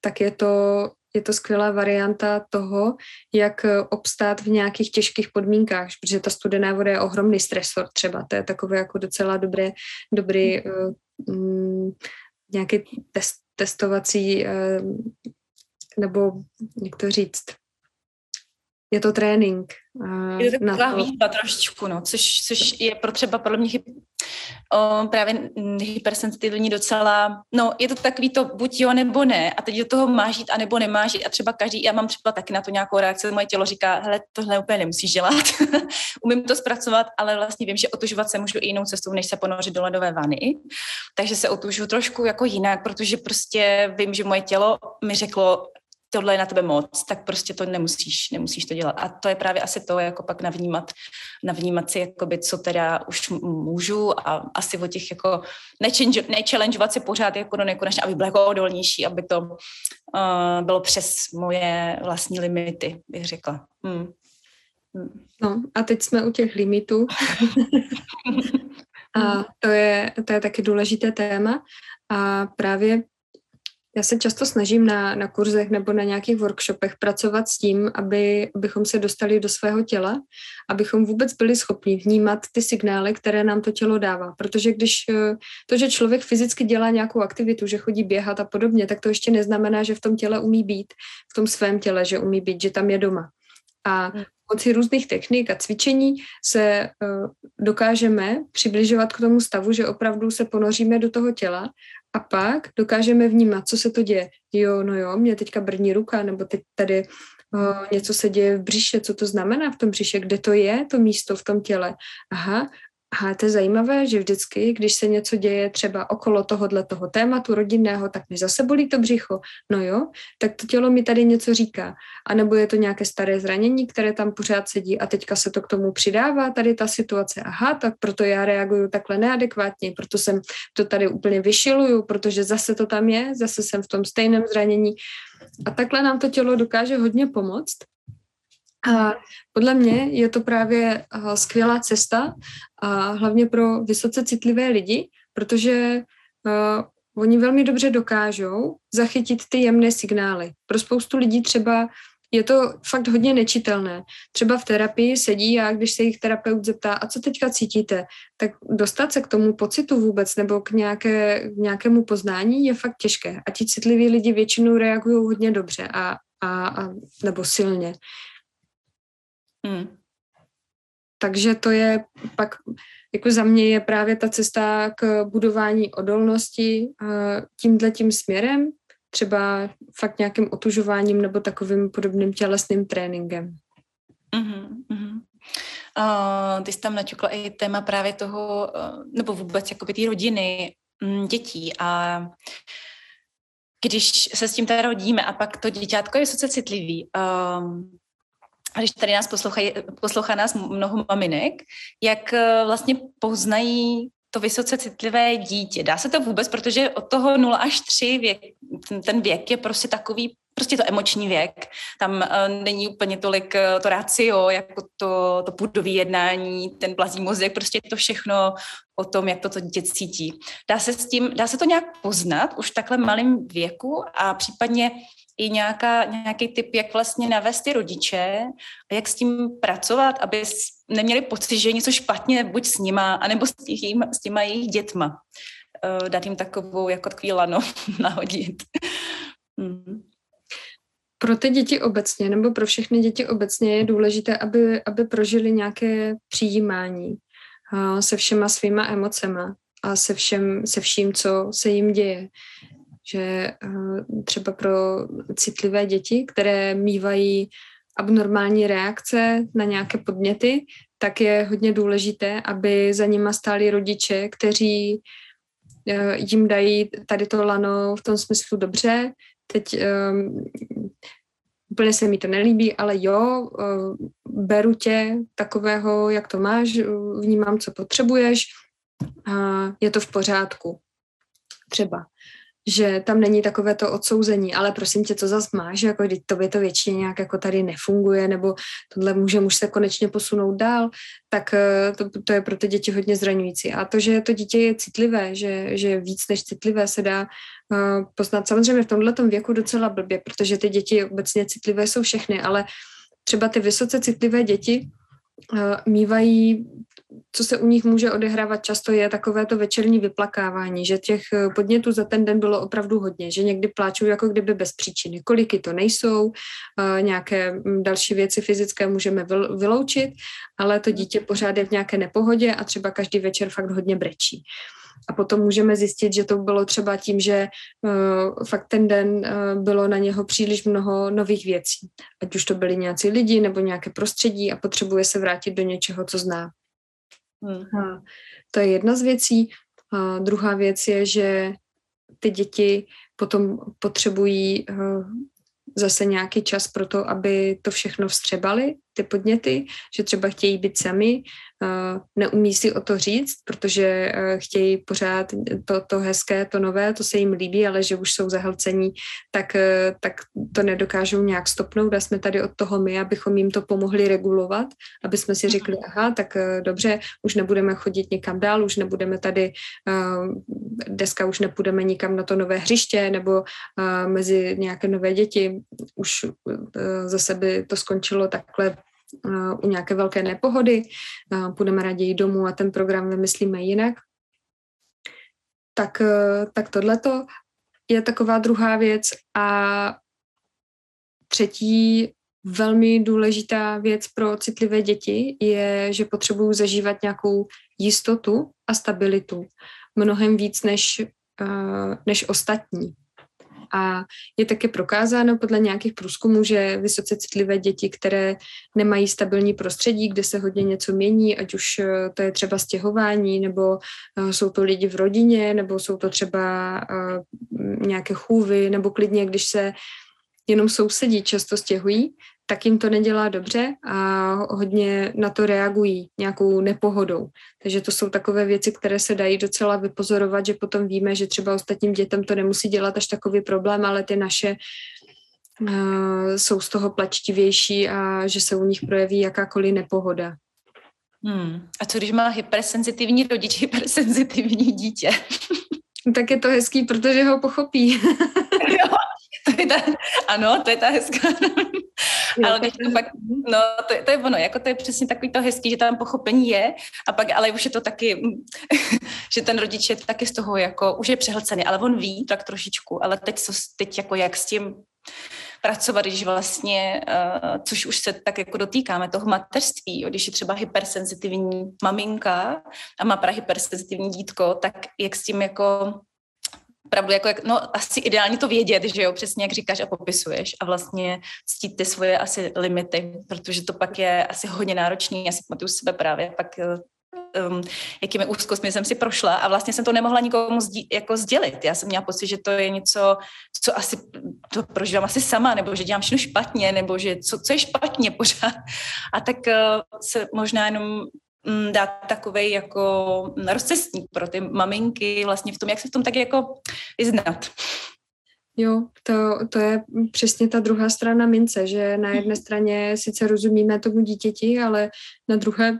Speaker 2: tak je to je to skvělá varianta toho, jak eh, obstát v nějakých těžkých podmínkách, protože ta studená voda je ohromný stresor třeba. To je takové jako docela dobré, dobrý um, nějaký test, testovací, um, nebo jak to říct, je to trénink.
Speaker 1: Je to taková výzva trošičku, no, což, což je pro třeba podle mě o, právě hypersensitivní docela, no je to takový to buď jo nebo ne a teď do toho máš jít a nebo nemáš jít. A třeba každý, já mám třeba taky na to nějakou reakci, moje tělo říká, hele, tohle úplně nemusíš dělat, umím to zpracovat, ale vlastně vím, že otužovat se můžu i jinou cestou, než se ponořit do ledové vany, takže se otužu trošku jako jinak, protože prostě vím, že moje tělo mi řeklo, tohle je na tebe moc, tak prostě to nemusíš, nemusíš to dělat. A to je právě asi to, jako pak navnímat, navnímat si, jakoby, co teda už můžu a asi o těch jako nechallengeovat si pořád jako do nekonečna, aby bylo jako odolnější, aby to uh, bylo přes moje vlastní limity, bych řekla. Hmm.
Speaker 2: Hmm. No a teď jsme u těch limitů. a to je, to je taky důležité téma. A právě já se často snažím na, na kurzech nebo na nějakých workshopech pracovat s tím, aby, abychom se dostali do svého těla, abychom vůbec byli schopni vnímat ty signály, které nám to tělo dává. Protože když eh, to, že člověk fyzicky dělá nějakou aktivitu, že chodí běhat a podobně, tak to ještě neznamená, že v tom těle umí být, v tom svém těle, že umí být, že tam je doma. A hmm. Pomocí různých technik a cvičení se uh, dokážeme přibližovat k tomu stavu, že opravdu se ponoříme do toho těla a pak dokážeme vnímat, co se to děje. Jo, no jo, mě teďka brní ruka, nebo teď tady uh, něco se děje v břiše, co to znamená v tom břiše, kde to je, to místo v tom těle. Aha, a to je zajímavé, že vždycky, když se něco děje třeba okolo tohohle toho tématu rodinného, tak mi zase bolí to břicho. No jo, tak to tělo mi tady něco říká. A nebo je to nějaké staré zranění, které tam pořád sedí a teďka se to k tomu přidává, tady ta situace. Aha, tak proto já reaguju takhle neadekvátně, proto jsem to tady úplně vyšiluju, protože zase to tam je, zase jsem v tom stejném zranění. A takhle nám to tělo dokáže hodně pomoct. A podle mě je to právě skvělá cesta, a hlavně pro vysoce citlivé lidi, protože uh, oni velmi dobře dokážou zachytit ty jemné signály. Pro spoustu lidí třeba je to fakt hodně nečitelné. Třeba v terapii sedí a když se jich terapeut zeptá, a co teďka cítíte, tak dostat se k tomu pocitu vůbec nebo k, nějaké, k nějakému poznání je fakt těžké. A ti citliví lidi většinou reagují hodně dobře a, a, a nebo silně. Hmm. Takže to je pak, jako za mě je právě ta cesta k budování odolnosti tímhle tím směrem, třeba fakt nějakým otužováním nebo takovým podobným tělesným tréninkem.
Speaker 1: Mm-hmm, mm-hmm. Uh, ty jsi tam naťukla i téma právě toho, uh, nebo vůbec jakoby té rodiny, um, dětí a když se s tím teda rodíme a pak to děťátko je vysoce citlivý, um, a když tady nás poslouchají, poslouchá nás mnoho maminek, jak eh, vlastně poznají to vysoce citlivé dítě. Dá se to vůbec, protože od toho 0 až 3 věk, ten věk je prostě takový, prostě to emoční věk. Tam uh, není úplně tolik uh, to rácio, jako to, to půdové jednání, ten plazí mozek, prostě to všechno o tom, jak to to dítě cítí. Dá se, s tím, dá se to nějak poznat už v takhle malém věku a případně i nějaká, nějaký typ, jak vlastně navést ty rodiče a jak s tím pracovat, aby neměli pocit, že je něco špatně buď s nima, anebo s, tím, s těma jejich dětma. uh, dát jim takovou jako takový lano nahodit.
Speaker 2: mm. Pro ty děti obecně, nebo pro všechny děti obecně je důležité, aby, aby prožili nějaké přijímání uh, se všema svýma emocema a se všem, se vším, co se jim děje. Že uh, třeba pro citlivé děti, které mývají abnormální reakce na nějaké podněty, tak je hodně důležité, aby za nima stáli rodiče, kteří uh, jim dají tady to lano v tom smyslu dobře, teď um, úplně se mi to nelíbí, ale jo, uh, beru tě takového, jak to máš, vnímám, co potřebuješ, uh, je to v pořádku. Třeba že tam není takové to odsouzení, ale prosím tě, co zas máš, jako když tobě to většině nějak jako tady nefunguje, nebo tohle může už se konečně posunout dál, tak eh, to, to je pro ty děti hodně zraňující. A to, že to dítě je citlivé, že, že víc než citlivé se dá uh, poznat samozřejmě v tomhle věku docela blbě, protože ty děti obecně citlivé jsou všechny, ale třeba ty vysoce citlivé děti mývají co se u nich může odehrávat často, je takové to večerní vyplakávání, že těch eh, podnětů za ten den bylo opravdu hodně, že někdy pláčou jako kdyby bez příčiny. Koliky to nejsou, eh, nějaké mm, další věci fyzické můžeme vyloučit, ale to dítě pořád je v nějaké nepohodě a třeba každý večer fakt hodně brečí. A potom můžeme zjistit, že to bylo třeba tím, že uh, fakt ten den uh, bylo na něho příliš mnoho nových věcí. Ať už to byli nějací lidi nebo nějaké prostředí a potřebuje se vrátit do něčeho, co zná. Hmm. To je jedna z věcí. A druhá věc je, že ty děti potom potřebují uh, zase nějaký čas pro to, aby to všechno vstřebali, ty podněty, že třeba chtějí být sami, neumí si o to říct, protože chtějí pořád to, to hezké, to nové, to se jim líbí, ale že už jsou zahlcení, tak, tak to nedokážou nějak stopnout a jsme tady od toho my, abychom jim to pomohli regulovat, aby jsme si řekli, mhm. aha, tak dobře, už nebudeme chodit nikam dál, už nebudeme tady, deska už nepůjdeme nikam na to nové hřiště nebo mezi nějaké nové děti, už zase by to skončilo takhle u nějaké velké nepohody, půjdeme raději domů a ten program vymyslíme jinak. Tak, e, tak tohleto je taková druhá věc. A třetí velmi důležitá věc pro citlivé děti je, že potřebují zažívat nějakou jistotu a stabilitu mnohem víc než, e, než ostatní. A je také prokázáno podle nějakých průzkumů, že vysoce citlivé děti, které nemají stabilní prostředí, kde se hodně něco mění, ať už eh, to je třeba stěhování, nebo eh, jsou to lidi v rodině, nebo jsou to třeba eh, nějaké chůvy, nebo klidně, když se jenom sousedí často stěhují, tak jim to nedělá dobře a hodně na to reagují nějakou nepohodou. Takže to jsou takové věci, které se dají docela vypozorovat, že potom víme, že třeba ostatním dětem to nemusí dělat až takový problém, ale ty naše uh, jsou z toho plačtivější a že se u nich projeví jakákoliv nepohoda.
Speaker 1: Hmm. A co když má hypersenzitivní rodič, hypersenzitivní dítě?
Speaker 2: tak je to hezký, protože ho pochopí.
Speaker 1: jo, to je ta, ano, to je ta hezká. ale když to pak, no, to, to je ono, jako to je přesně takový to hezký, že tam pochopení je a pak, ale už je to taky, že ten rodič je taky z toho jako, už je přehlcený, ale on ví tak trošičku, ale teď, co, teď jako jak s tím pracovat, když vlastně, uh, což už se tak jako dotýkáme toho mateřství, jo, když je třeba hypersenzitivní maminka a má právě hypersenzitivní dítko, tak jak s tím jako opravdu jako, jak, no asi ideálně to vědět, že jo, přesně jak říkáš a popisuješ a vlastně ctít ty svoje asi limity, protože to pak je asi hodně náročný, já si pamatuju sebe právě pak um, jakými úzkostmi jsem si prošla a vlastně jsem to nemohla nikomu zdí, jako sdělit. Já jsem měla pocit, že to je něco, co asi to prožívám asi sama, nebo že dělám všechno špatně, nebo že co, co je špatně pořád. A tak uh, se možná jenom dát takový jako rozcestník pro ty maminky vlastně v tom, jak se v tom tak jako vyznat.
Speaker 2: Jo, to, to je přesně ta druhá strana mince, že na jedné straně sice rozumíme tomu dítěti, ale na druhé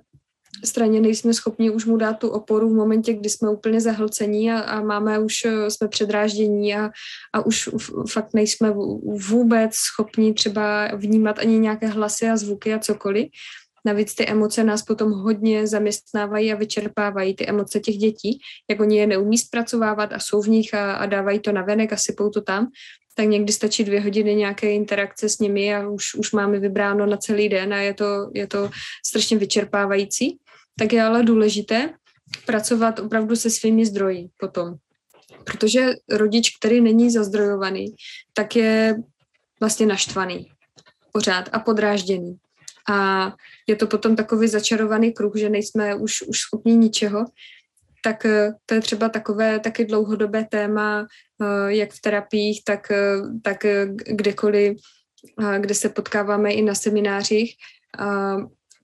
Speaker 2: straně nejsme schopni už mu dát tu oporu v momentě, kdy jsme úplně zahlcení a, a máme už, jsme předráždění a, a už fakt nejsme vůbec schopni třeba vnímat ani nějaké hlasy a zvuky a cokoliv Navíc ty emoce nás potom hodně zaměstnávají a vyčerpávají ty emoce těch dětí, jak oni je neumí zpracovávat a jsou v nich a, a dávají to na venek a sypou to tam, tak někdy stačí dvě hodiny nějaké interakce s nimi a už, už máme vybráno na celý den a je to, je to strašně vyčerpávající. Tak je ale důležité pracovat opravdu se svými zdroji potom. Protože rodič, který není zazdrojovaný, tak je vlastně naštvaný pořád a podrážděný. A je to potom takový začarovaný kruh, že nejsme už, už schopni ničeho, tak eh, to je třeba takové taky dlouhodobé téma, eh, jak v terapiích, tak, eh, tak kdekoliv, kde se potkáváme i na seminářích,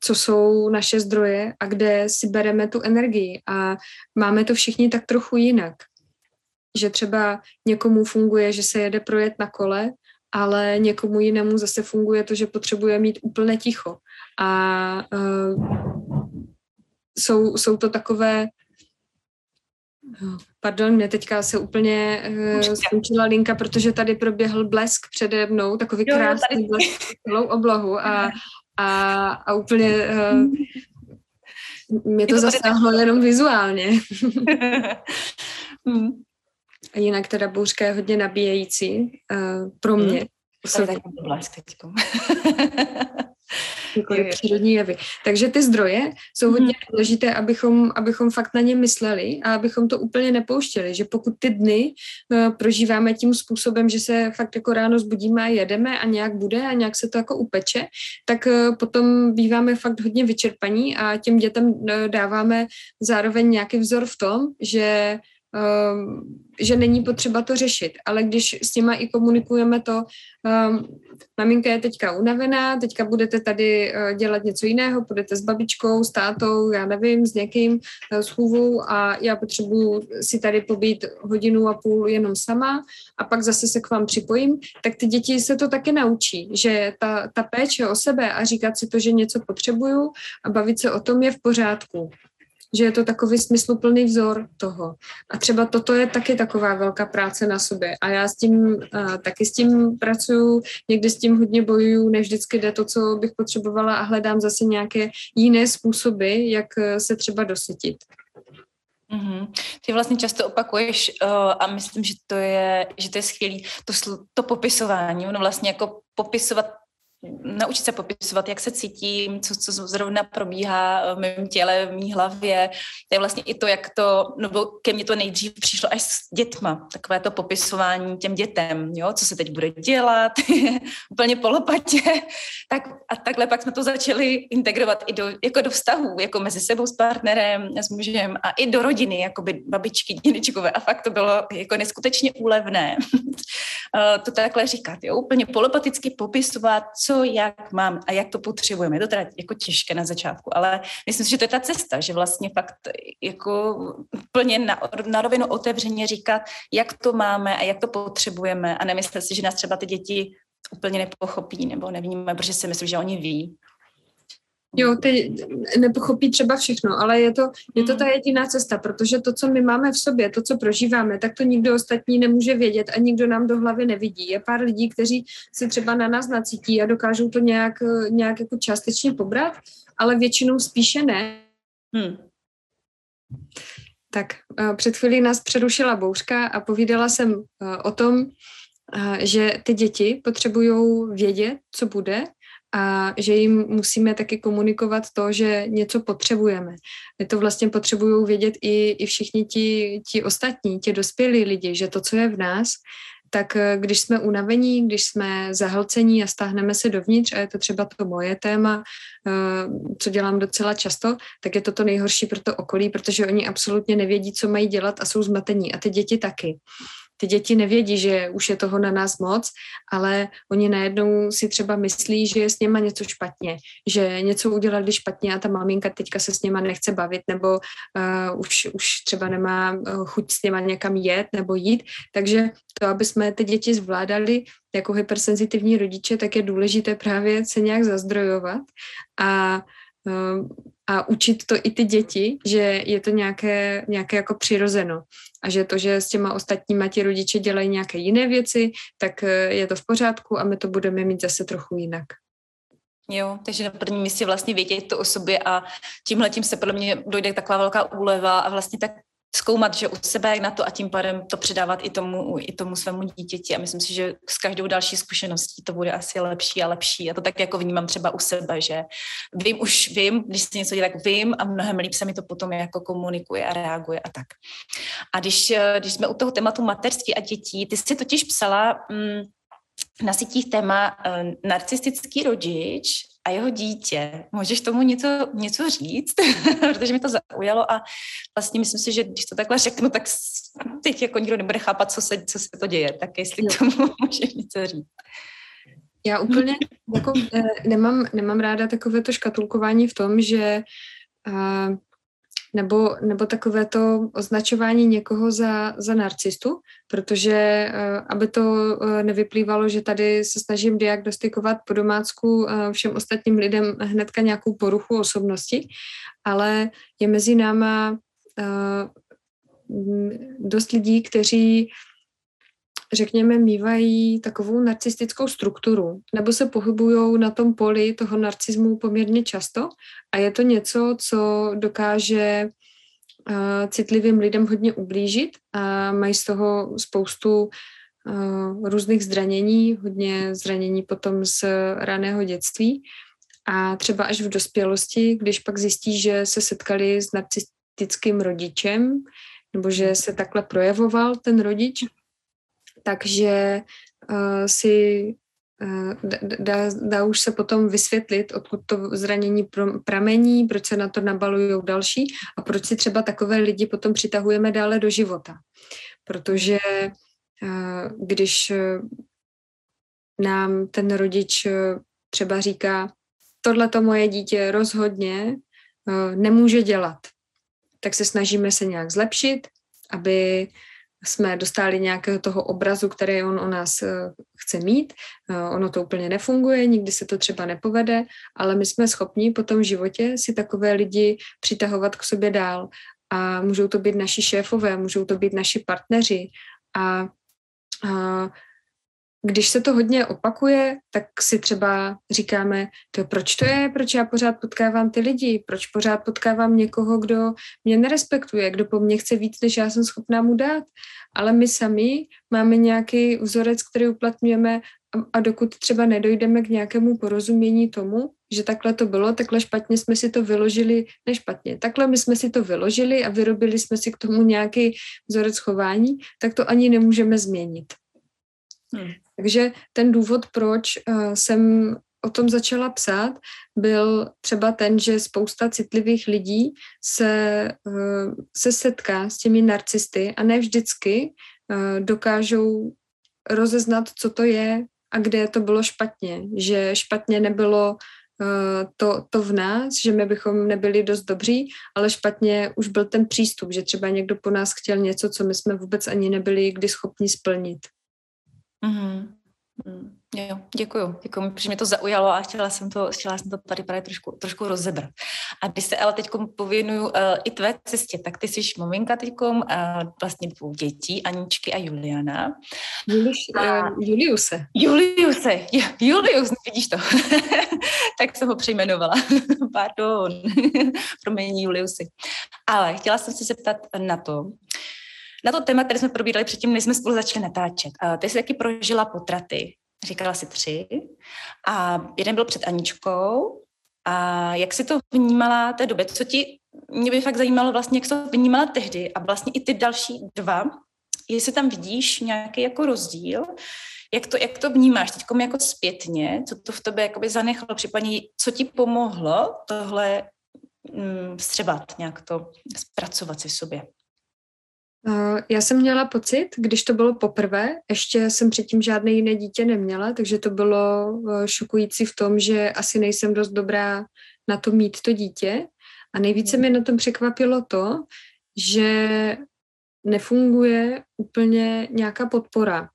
Speaker 2: co jsou naše zdroje a kde si bereme tu energii. A máme to všichni tak trochu jinak. Že třeba někomu funguje, že se jede projet na kole, ale někomu jinému zase funguje to, že potřebuje mít úplně ticho. A uh, jsou, jsou to takové Pardon, mě teďka se úplně uh, skončila linka, protože tady proběhl blesk přede mnou, takový jo, krásný tady... blesk celou oblohu a, a, a úplně uh, mě to, to zasáhlo tady... jenom vizuálně. hmm. A jinak teda bouřka je hodně nabíjející uh, pro mě.
Speaker 1: Hmm. Blesk teďko.
Speaker 2: Nikoli přírodní jevy. Takže ty zdroje jsou hodně hmm. důležité, abychom, abychom fakt na ně mysleli a abychom to úplně nepouštěli, že pokud ty dny uh, prožíváme tím způsobem, že se fakt jako ráno zbudíme a jedeme a nějak bude a nějak se to jako upeče, tak uh, potom býváme fakt hodně vyčerpaní a těm dětem uh, dáváme zároveň nějaký vzor v tom, že že není potřeba to řešit, ale když s nima i komunikujeme to, um, maminka je teďka unavená, teďka budete tady uh, dělat něco jiného, budete s babičkou, s tátou, já nevím, s někým, uh, s chůvou a já potřebuji si tady pobít hodinu a půl jenom sama a pak zase se k vám připojím, tak ty děti se to taky naučí, že ta, ta péče o sebe a říkat si to, že něco potřebuju a bavit se o tom je v pořádku že je to takový smysluplný vzor toho. A třeba toto je taky taková velká práce na sobě. A já s tím uh, taky s tím pracuju, někdy s tím hodně bojuju, než vždycky jde to, co bych potřebovala a hledám zase nějaké jiné způsoby, jak eh, se třeba dosytit.
Speaker 1: Mm-hmm. Ty vlastně často opakuješ uh, a myslím, že to je, že to je skvělý, to, to popisování, ono vlastně jako popisovat naučit se popisovat, jak se cítím, co, co zrovna probíhá v mém těle, v mý hlavě. To je vlastně i to, jak to, nebo ke mně to nejdřív přišlo až s dětma, takové to popisování těm dětem, jo, co se teď bude dělat, úplně polopatě. Tak, a takhle pak jsme to začali integrovat i do, jako do vztahů, jako mezi sebou s partnerem, s mužem a i do rodiny, jako by babičky, dědečkové. A fakt to bylo jako neskutečně úlevné to takhle říkat, jo, úplně polopaticky popisovat, co, jak mám a jak to potřebujeme. Je to teda jako těžké na začátku, ale myslím si, že to je ta cesta, že vlastně fakt jako plně na, na rovinu otevřeně říkat, jak to máme a jak to potřebujeme a nemyslet si, že nás třeba ty děti úplně nepochopí nebo nevíme, protože si myslím, že oni ví.
Speaker 2: Jo, ty nepochopí třeba všechno, ale je to, je to ta hmm. jediná cesta, protože to, co my máme v sobě, to, co prožíváme, tak to nikdo ostatní nemůže vědět a nikdo nám do hlavy nevidí. Je pár lidí, kteří se třeba na nás nacítí a dokážou to nějak, nějak jako částečně pobrat, ale většinou spíše ne. Hmm. Tak před chvílí nás přerušila bouřka a povídala jsem o tom, že ty děti potřebují vědět, co bude a že jim musíme taky komunikovat to, že něco potřebujeme. My to vlastně potřebují vědět i, i všichni ti, ti ostatní, ti dospělí lidi, že to, co je v nás, tak eh, když jsme unavení, když jsme zahlcení a stáhneme se dovnitř, a je to třeba to moje téma, eh, co dělám docela často, tak je to to nejhorší pro to okolí, protože oni absolutně nevědí, co mají dělat a jsou zmatení. A ty děti taky ty děti nevědí, že už je toho na nás moc, ale oni najednou si třeba myslí, že je s něma něco špatně, že něco udělali špatně a ta maminka teďka se s něma nechce bavit, nebo uh, už, už třeba nemá uh, chuť s něma někam jet nebo jít. Takže to, aby jsme ty děti zvládali jako hypersenzitivní rodiče, tak je důležité právě se nějak zazdrojovat a a učit to i ty děti, že je to nějaké, nějaké jako přirozeno a že to, že s těma ostatníma ti rodiče dělají nějaké jiné věci, tak eh, je to v pořádku a my to budeme mít zase trochu jinak.
Speaker 1: Jo, takže na prvním místě vlastně vědět to o sobě a tímhle tím se podle mě dojde taková velká úleva a vlastně tak zkoumat, že u sebe na to a tím pádem to předávat i tomu, i tomu svému dítěti a myslím si, že s každou další zkušeností to bude asi lepší a lepší a to tak jako vnímám třeba u sebe, že vím, už vím, když se něco děje, tak vím a mnohem líp se mi to potom jako komunikuje a reaguje a tak. A když, když jsme u toho tématu mateřství a dětí, ty jsi totiž psala mm, na sítích téma uh, narcistický rodič a jeho dítě. Můžeš tomu něco, něco říct? Protože mi to zaujalo a vlastně myslím si, že když to takhle řeknu, tak teď jako nikdo nebude chápat, co se, co se to děje. Tak jestli k tomu můžeš něco říct.
Speaker 2: Já úplně jako, eh, nemám, nemám ráda takové to škatulkování v tom, že uh, nebo, nebo takové to označování někoho za, za narcistu, protože uh, aby to uh, nevyplývalo, že tady se snažím diagnostikovat po domácku uh, všem ostatním lidem hnedka nějakou poruchu osobnosti, ale je mezi náma dost lidí, kteří řekněme, mývají takovou narcistickou strukturu, nebo se pohybují na tom poli toho narcismu poměrně často? A je to něco, co dokáže uh, citlivým lidem hodně ublížit a mají z toho spoustu uh, různých zranění, hodně zranění potom z raného dětství. A třeba až v dospělosti, když pak zjistí, že se setkali s narcistickým rodičem, nebo že se takhle projevoval ten rodič, takže uh, si uh, dá, dá už se potom vysvětlit, odkud to zranění pramení, proč se na to nabalují další a proč si třeba takové lidi potom přitahujeme dále do života. Protože uh, když nám ten rodič třeba říká, tohle to moje dítě rozhodně nemůže dělat, tak se snažíme se nějak zlepšit, aby jsme dostali nějakého toho obrazu, který on o nás eh, chce mít. Eh, ono to úplně nefunguje, nikdy se to třeba nepovede, ale my jsme schopni po tom životě si takové lidi přitahovat k sobě dál. A můžou to být naši šéfové, můžou to být naši partneři. A, a když se to hodně opakuje, tak si třeba říkáme, to proč to je, proč já pořád potkávám ty lidi, proč pořád potkávám někoho, kdo mě nerespektuje, kdo po mně chce víc, než já jsem schopná mu dát. Ale my sami máme nějaký vzorec, který uplatňujeme a, dokud třeba nedojdeme k nějakému porozumění tomu, že takhle to bylo, takhle špatně jsme si to vyložili, nešpatně, takhle my jsme si to vyložili a vyrobili jsme si k tomu nějaký vzorec chování, tak to ani nemůžeme změnit. Hmm. Takže ten důvod, proč uh, jsem o tom začala psát, byl třeba ten, že spousta citlivých lidí se, uh, se setká s těmi narcisty a ne vždycky uh, dokážou rozeznat, co to je a kde to bylo špatně. Že špatně nebylo to, to v nás, že my bychom nebyli dost dobří, ale špatně už byl ten přístup, že třeba někdo po nás chtěl něco, co my jsme vůbec ani nebyli kdy schopni splnit.
Speaker 1: Mm-hmm. Mm, jo, děkuju, děkuju, protože mě to zaujalo a chtěla jsem to, chtěla jsem to tady právě trošku, trošku rozebrat. A když se ale teď pověnuju uh, i tvé cestě, tak ty jsi maminka teď uh, vlastně dvou dětí, Aničky a Juliana.
Speaker 2: Juliš, a, uh, Juliuse.
Speaker 1: Juliuse, Julius, vidíš to. tak jsem ho přejmenovala. Pardon, promění Juliusy. Ale chtěla jsem se zeptat na to, na to téma, které jsme probírali předtím, než jsme spolu začali natáčet. Ty jsi taky prožila potraty, říkala si tři, a jeden byl před Aničkou. A jak si to vnímala té době? Co ti, mě by fakt zajímalo vlastně, jak to vnímala tehdy a vlastně i ty další dva, jestli tam vidíš nějaký jako rozdíl, jak to, jak to vnímáš teď jako zpětně, co to v tobě jakoby zanechalo, případně co ti pomohlo tohle mm, vstřebat, nějak to zpracovat si v sobě?
Speaker 2: Já jsem měla pocit, když to bylo poprvé, ještě jsem předtím žádné jiné dítě neměla, takže to bylo eh, šokující v tom, že asi nejsem dost dobrá na to mít to dítě. A nejvíce mě na tom překvapilo to, že nefunguje úplně nějaká podpora.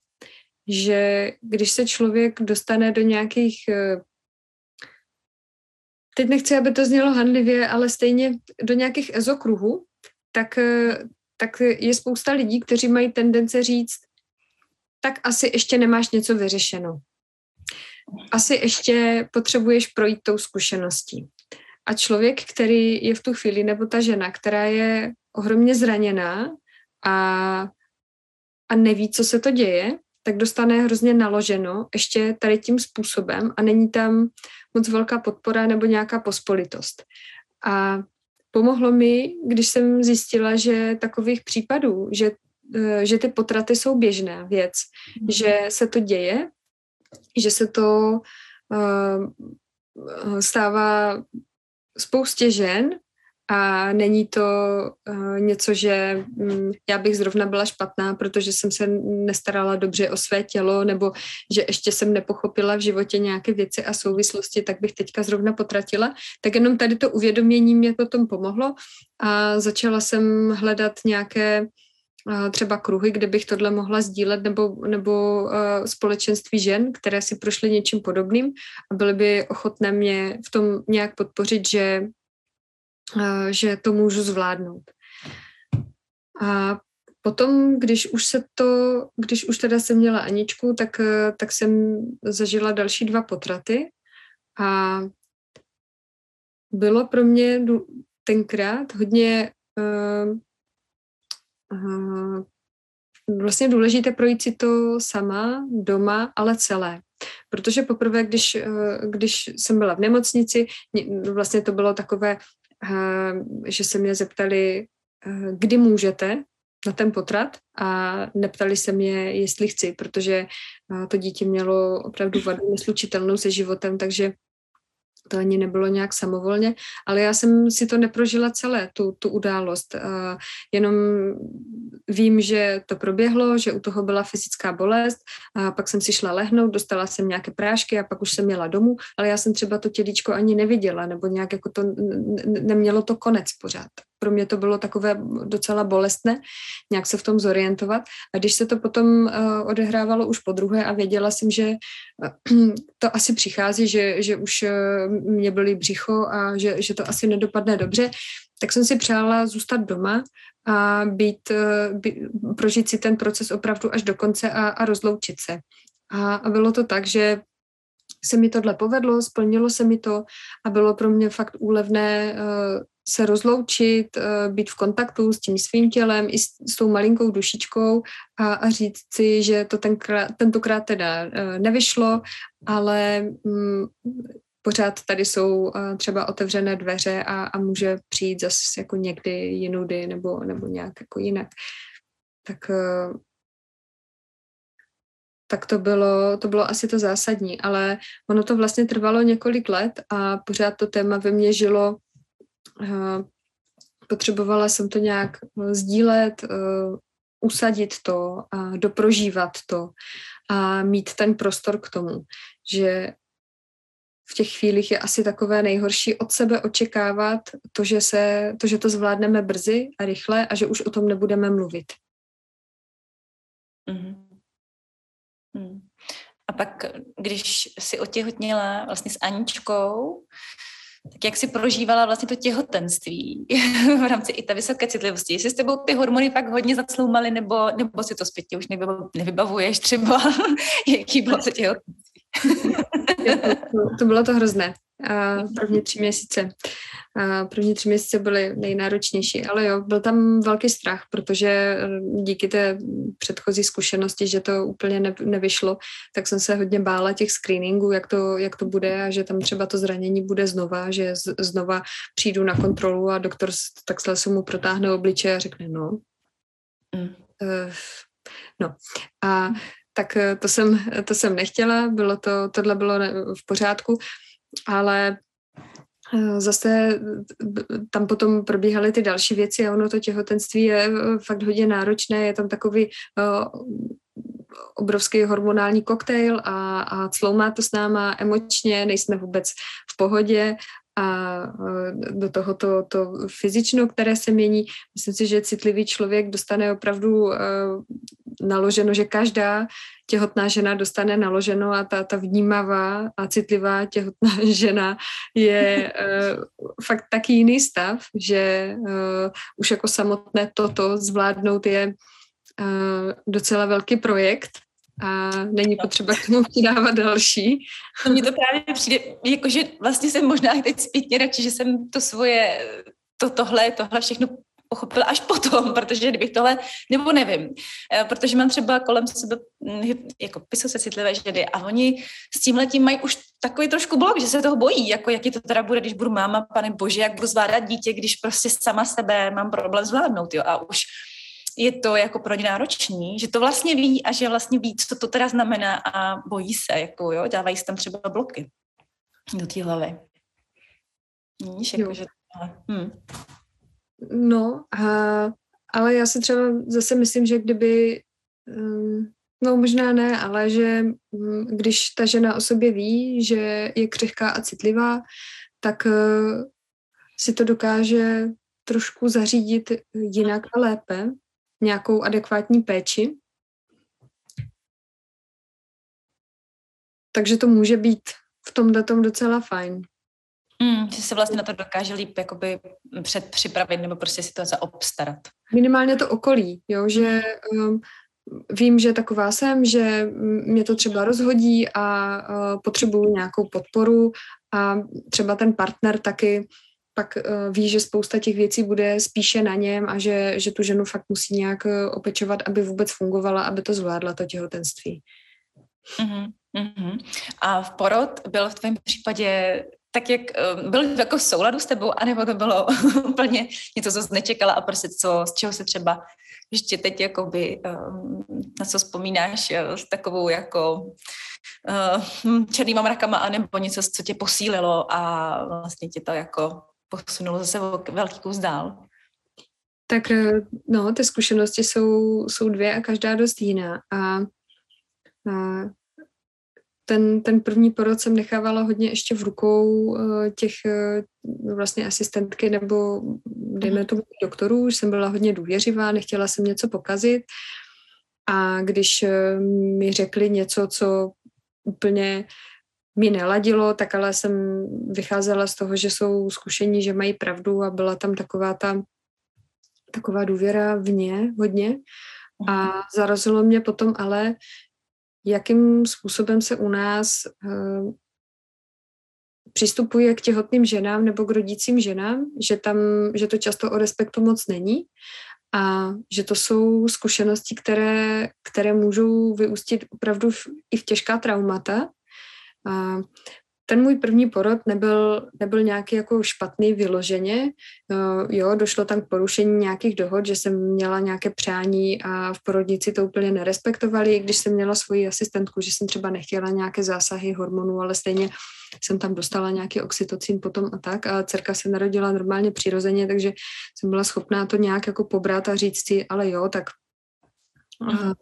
Speaker 2: Že když se člověk dostane do nějakých eh, teď nechci, aby to znělo handlivě, ale stejně do nějakých ezokruhů, tak eh, tak je spousta lidí, kteří mají tendence říct, tak asi ještě nemáš něco vyřešeno. asi ještě potřebuješ projít tou zkušeností. A člověk, který je v tu chvíli, nebo ta žena, která je ohromně zraněná a, a neví, co se to děje, tak dostane hrozně naloženo ještě tady tím způsobem a není tam moc velká podpora nebo nějaká pospolitost. A pomohlo mi, když jsem zjistila, že takových případů, že, eh, že ty potraty jsou běžná věc, mm. že se to děje, že se to uh, stává spoustě žen a není to uh, něco, že um, já bych zrovna byla špatná, protože jsem se nestarala dobře o své tělo, nebo že ještě jsem nepochopila v životě nějaké věci a souvislosti, tak bych teďka zrovna potratila. Tak jenom tady to uvědomění mě potom pomohlo a začala jsem hledat nějaké uh, třeba kruhy, kde bych tohle mohla sdílet, nebo, nebo uh, společenství žen, které si prošly něčím podobným a byly by ochotné mě v tom nějak podpořit, že že to můžu zvládnout. A potom, když už se to, když už teda jsem měla Aničku, tak, tak jsem zažila další dva potraty a bylo pro mě tenkrát hodně uh, uh, vlastně důležité projít si to sama, doma, ale celé. Protože poprvé, když, když jsem byla v nemocnici, vlastně to bylo takové že se mě zeptali, kdy můžete na ten potrat a neptali se mě, jestli chci, protože to dítě mělo opravdu vadu neslučitelnou se životem, takže to ani nebylo nějak samovolně, ale já jsem si to neprožila celé, tu, tu událost. Uh, jenom vím, že to proběhlo, že u toho byla fyzická bolest a pak jsem si šla lehnout, dostala jsem nějaké prášky a pak už jsem měla domů, ale já jsem třeba to tělíčko ani neviděla, nebo nějak jako to nemělo to konec pořád pro mě to bylo takové docela bolestné, nějak se v tom zorientovat. A když se to potom uh, odehrávalo už po druhé a věděla jsem, že uh, to asi přichází, že, že už uh, mě byly břicho a že, že to asi nedopadne dobře, tak jsem si přála zůstat doma a být, být, prožít si ten proces opravdu až do konce a, a rozloučit se. A, a bylo to tak, že se mi tohle povedlo, splnilo se mi to a bylo pro mě fakt úlevné se rozloučit, uh, být v kontaktu s tím svým tělem i s, s tou malinkou dušičkou a, a říct si, že to tenkrát, tentokrát teda uh, nevyšlo, ale um, pořád tady jsou uh, třeba otevřené dveře a, a může přijít zase jako někdy jinudy nebo, nebo nějak jako jinak. Tak tak to bylo, to bylo asi to zásadní, ale ono to vlastně trvalo několik let a pořád to téma ve mně žilo. Potřebovala jsem to nějak eh, sdílet, eh, usadit to a doprožívat to a mít ten prostor k tomu, že v těch chvílích je asi takové nejhorší od sebe očekávat to, že, se, to, že to zvládneme brzy a rychle a že už o tom nebudeme mluvit.
Speaker 1: Mm-hmm. Hmm. A pak, když si otěhotněla vlastně s Aničkou, tak jak si prožívala vlastně to těhotenství v rámci i ta vysoké citlivosti? Jestli s tebou ty hormony pak hodně zacloumaly, nebo, nebo si to zpětně už nevybavuješ třeba, jaký bylo to těhotenství?
Speaker 2: to, to bylo to hrozné. A první tři měsíce. A první tři měsíce byly nejnáročnější, ale jo, byl tam velký strach, protože eh, díky té předchozí zkušenosti, že to úplně ne, nevyšlo, tak jsem se hodně bála těch screeningů, jak to, jak to bude a že tam třeba to zranění bude znova, že z, znova přijdu na kontrolu a doktor takhle se mu protáhne obliče a řekne no. Mm. Uh, no. A tak eh, to jsem, to jsem nechtěla, bylo to, tohle bylo v pořádku, ale eh, zase tam potom probíhaly ty další věci a ono to těhotenství je eh, fakt hodně náročné, je tam takový obrovský hormonální koktejl a, a cloumá to s náma emočně, nejsme vůbec v pohodě a do toho to, to fyzično, které se mění. Myslím si, že citlivý člověk dostane opravdu naloženo, že každá těhotná žena dostane naloženo a ta, ta vnímavá a citlivá těhotná žena je uh, fakt taky jiný stav, že uh, už jako samotné toto zvládnout je uh, docela velký projekt a není potřeba k tomu přidávat další.
Speaker 1: Mně to právě přijde, jakože vlastně jsem možná teď zpětně radši, že jsem to svoje, to, tohle, tohle všechno pochopila až potom, protože kdybych tohle, nebo nevím, eh, protože mám třeba kolem sebe hm, jako se citlivé ženy a oni s tím letím mají už takový trošku blok, že se toho bojí, jako jaký to teda bude, když budu máma, pane bože, jak budu zvládat dítě, když prostě sama sebe mám problém zvládnout, jo, a už je to jako pro ně náročný, že to vlastně ví a že vlastně ví, co to teda znamená a bojí se, jako jo, dávají se tam třeba bloky do té hlavy. Víš, jako, že... Hmm.
Speaker 2: No, a, ale já si třeba zase myslím, že kdyby, um, no možná ne, ale že um, když ta žena o sobě ví, že je křehká a citlivá, tak uh, si to dokáže trošku zařídit jinak a lépe, nějakou adekvátní péči. Takže to může být v tom datom docela fajn.
Speaker 1: Mm, že se vlastně na to dokáže líp jakoby předpřipravit nebo prostě si to zaobstarat.
Speaker 2: Minimálně to okolí, jo, že um, vím, že taková jsem, že mě to třeba rozhodí a uh, potřebuju nějakou podporu a třeba ten partner taky pak uh, ví, že spousta těch věcí bude spíše na něm a že, že tu ženu fakt musí nějak uh, opečovat, aby vůbec fungovala, aby to zvládla, to těhotenství.
Speaker 1: Uh-huh, uh-huh. A v porod byl v tvém případě tak, jak uh, byl jako v souladu s tebou, anebo to bylo úplně něco, co jsi nečekala a prostě co, z čeho se třeba ještě teď jakoby, um, na co vzpomínáš uh, s takovou jako černýma mrakama, anebo něco, co tě posílilo a vlastně tě to jako posunulo zase velký kus dál?
Speaker 2: Tak eh, no, ty zkušenosti jsou, jsou dvě a každá dost jiná. A, a ten, ten první porod jsem nechávala hodně ještě v rukou eh, těch eh, vlastně asistentky nebo dejme mhm. tomu doktorů, už jsem byla hodně důvěřivá, nechtěla jsem něco pokazit a když mi řekli něco, co úplně mi neladilo, tak ale jsem vycházela z toho, že jsou zkušení, že mají pravdu a byla tam taková ta taková důvěra v ně hodně. A mhm. zarazilo mě potom ale, jakým způsobem se u nás uh, přistupuje k těhotným ženám nebo k rodícím ženám, že tam, že to často o respektu moc není a že to jsou zkušenosti, které, které můžou vyústit opravdu v, i v těžká traumata. A ten můj první porod nebyl, nebyl nějaký jako špatný vyloženě. Uh, jo, došlo tam k porušení nějakých dohod, že jsem měla nějaké přání a v porodnici to úplně nerespektovali, když jsem měla svoji asistentku, že jsem třeba nechtěla nějaké zásahy hormonů, ale stejně jsem tam dostala nějaký oxytocin potom a tak a dcerka se narodila normálně přirozeně, takže jsem byla schopná to nějak jako pobrat a říct si, ale jo, tak
Speaker 1: Mhm.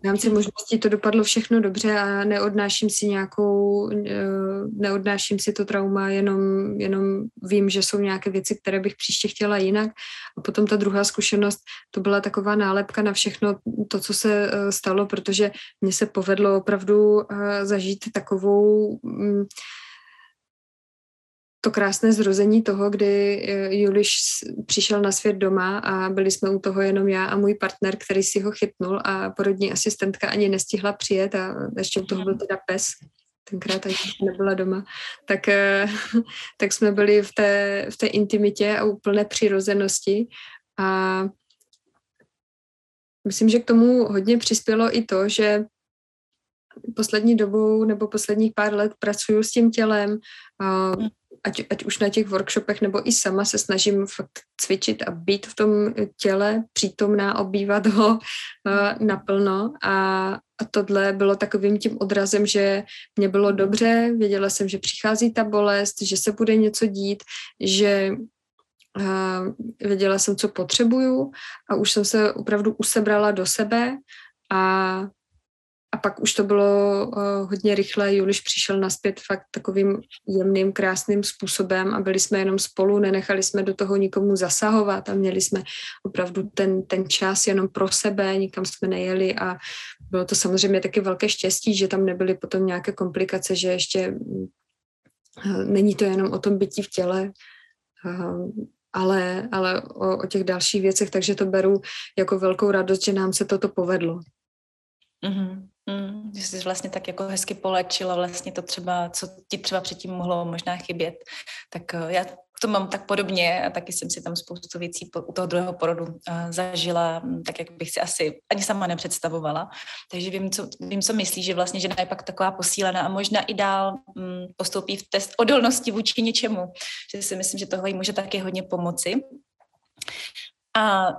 Speaker 2: V rámci možností to dopadlo všechno dobře a neodnáším si nějakou, eh, neodnáším si to trauma, jenom, jenom vím, že jsou nějaké věci, které bych příště chtěla jinak. A potom ta druhá zkušenost, to byla taková nálepka na všechno to, co se eh, stalo, protože mně se povedlo opravdu eh, zažít takovou mm, to krásné zrození toho, kdy eh, Juliš přišel na svět doma a byli jsme u toho jenom já a můj partner, který si ho chytnul a porodní asistentka ani nestihla přijet a ještě u toho byl teda pes, tenkrát ani nebyla doma, tak, eh, tak jsme byli v té, v té intimitě a úplné přirozenosti a myslím, že k tomu hodně přispělo i to, že poslední dobou nebo posledních pár let pracuju s tím tělem, ať, ať už na těch workshopech nebo i sama se snažím fakt cvičit a být v tom těle přítomná, obývat ho uh, naplno. A, a tohle bylo takovým tím odrazem, že mě bylo dobře, věděla jsem, že přichází ta bolest, že se bude něco dít, že uh, věděla jsem, co potřebuju a už jsem se opravdu usebrala do sebe a a pak už to bylo uh, hodně rychle, Juliš přišel naspět fakt takovým jemným, krásným způsobem a byli jsme jenom spolu, nenechali jsme do toho nikomu zasahovat a měli jsme opravdu ten, ten čas jenom pro sebe, nikam jsme nejeli a bylo to samozřejmě taky velké štěstí, že tam nebyly potom nějaké komplikace, že ještě uh, není to jenom o tom bytí v těle, uh, ale, ale o, o těch dalších věcech, takže to beru jako velkou radost, že nám se toto povedlo.
Speaker 1: Mm-hmm. Že jsi vlastně tak jako hezky polečila vlastně to třeba, co ti třeba předtím mohlo možná chybět. Tak eh, já to mám tak podobně a taky jsem si tam spoustu věcí u toho druhého porodu uh, zažila, hm, tak jak bych si asi ani sama nepředstavovala. Takže vím, co, vím, co myslí, že vlastně žena je pak taková posílená a možná i dál um, postoupí v test odolnosti vůči něčemu. Že si myslím, že tohle jí může taky hodně pomoci. A uh,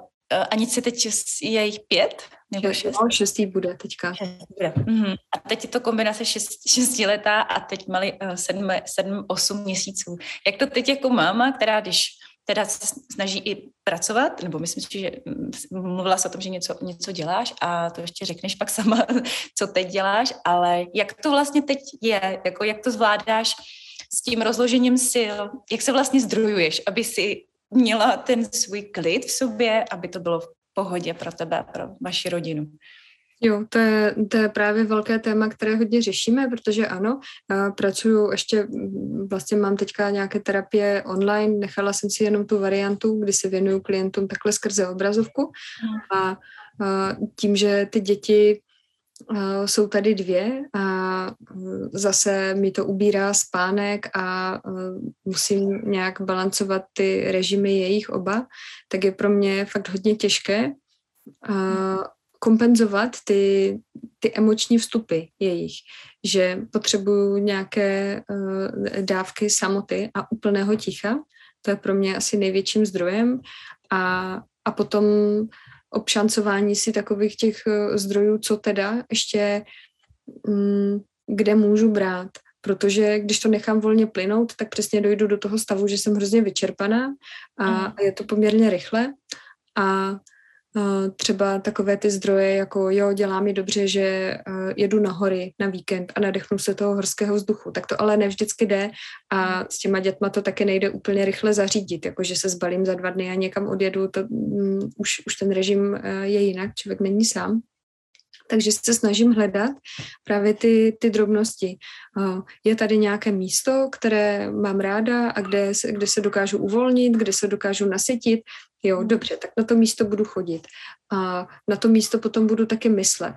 Speaker 1: ani se teď je jich pět?
Speaker 2: Nebo šest? No, šestý bude teďka.
Speaker 1: Šest bude. Mm-hmm. A teď je to kombinace šest, šestiletá a teď mali uh, sedm, sedm, osm měsíců. Jak to teď jako máma, která když teda se snaží i pracovat, nebo myslím si, že mm, mluvila se o tom, že něco, něco děláš a to ještě řekneš pak sama, co teď děláš, ale jak to vlastně teď je, jako jak to zvládáš s tím rozložením sil, jak se vlastně zdrojuješ, aby si měla ten svůj klid v sobě, aby to bylo v pohodě pro tebe, pro vaši rodinu.
Speaker 2: Jo, to je, to je právě velké téma, které hodně řešíme, protože ano, pracuju ještě, vlastně mám teďka nějaké terapie online, nechala jsem si jenom tu variantu, kdy se věnuju klientům takhle skrze obrazovku a, a tím, že ty děti jsou tady dvě a zase mi to ubírá spánek a musím nějak balancovat ty režimy jejich oba, tak je pro mě fakt hodně těžké kompenzovat ty, ty emoční vstupy jejich, že potřebuju nějaké dávky samoty a úplného ticha, to je pro mě asi největším zdrojem. A, a potom obšancování si takových těch eh, zdrojů, co teda ještě, mm, kde můžu brát. Protože když to nechám volně plynout, tak přesně dojdu do toho stavu, že jsem hrozně vyčerpaná a je to poměrně rychle. A třeba takové ty zdroje, jako jo, dělá mi dobře, že jedu na hory na víkend a nadechnu se toho horského vzduchu. Tak to ale ne vždycky jde a s těma dětma to taky nejde úplně rychle zařídit, jakože se zbalím za dva dny a někam odjedu, to um, už, už ten režim je jinak, člověk není sám. Takže se snažím hledat právě ty, ty drobnosti. Je tady nějaké místo, které mám ráda a kde, kde se dokážu uvolnit, kde se dokážu nasytit. Jo, dobře, tak na to místo budu chodit. A na to místo potom budu taky myslet.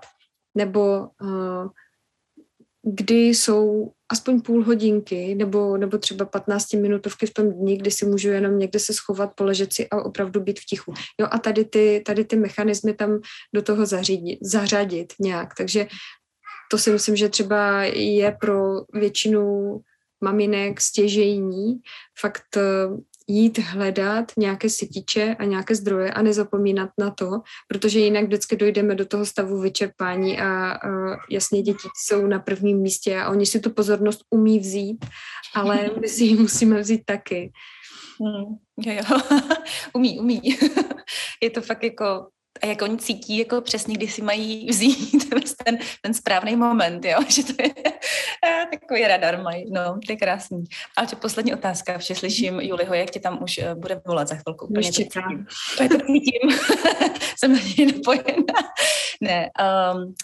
Speaker 2: Nebo kdy jsou aspoň půl hodinky nebo, nebo třeba 15 minutovky v tom dní, kdy si můžu jenom někde se schovat, poležet si a opravdu být v tichu. Jo, a tady ty, tady ty mechanismy tam do toho zařídit, zařadit nějak. Takže to si myslím, že třeba je pro většinu maminek stěžejní fakt jít hledat nějaké sytiče a nějaké zdroje a nezapomínat na to, protože jinak vždycky dojdeme do toho stavu vyčerpání a, a jasně děti jsou na prvním místě a oni si tu pozornost umí vzít, ale my si ji musíme vzít taky.
Speaker 1: Hmm, jo, jo. umí, umí. Je to fakt jako a jak oni cítí jako přesně, kdy si mají vzít ten, ten správný moment, jo, že to je takový radar mají, no, to je krásný. A to poslední otázka, vše slyším Juliho, jak tě tam už eh, bude volat za chvilku.
Speaker 2: Úplně to cítím.
Speaker 1: To, to cítím. Jsem na něj napojená. Ne, um,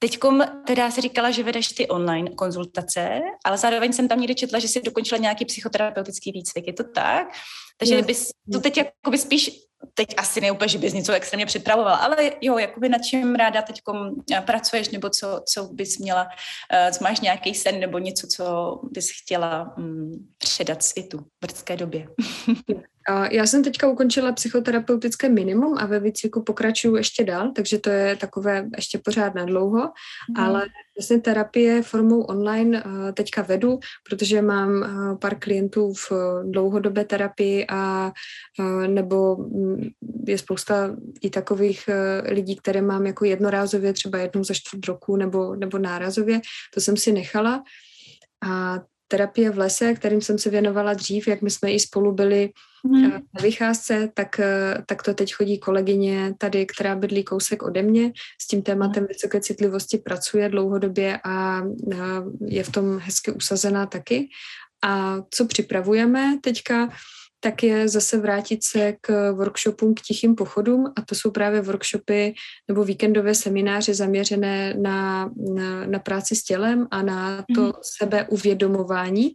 Speaker 1: Teďkom teda si říkala, že vedeš ty online konzultace, ale zároveň jsem tam někde četla, že jsi dokončila nějaký psychoterapeutický výcvik. Je to tak? Takže yes. bys to teď jakoby spíš, teď asi ne úplně, že bys něco extrémně připravovala, ale jo, jakoby na čem ráda teď pracuješ, nebo co, co bys měla, uh, co máš nějaký sen, nebo něco, co bys chtěla um, předat světu v brzké době.
Speaker 2: Já jsem teďka ukončila psychoterapeutické minimum a ve výcviku pokračuju ještě dál, takže to je takové ještě pořád na dlouho, mm. ale vlastně terapie formou online eh, teďka vedu, protože mám eh, pár klientů v dlouhodobé terapii a eh, nebo mm, je spousta i takových lidí, které mám jako jednorázově, třeba jednou za čtvrt roku nebo, nebo nárazově, to jsem si nechala a terapie v lese, kterým jsem se věnovala dřív, jak my jsme i spolu byli mm. na vycházce, tak, eh, tak to teď chodí kolegyně tady, která bydlí kousek ode mě. S tím tématem vysoké citlivosti pracuje dlouhodobě a je v tom hezky usazená taky. A co připravujeme teďka, tak je zase vrátit se k workshopům, k tichým pochodům a to jsou právě workshopy nebo víkendové semináře zaměřené na, na, na práci s tělem a na to mm sebeuvědomování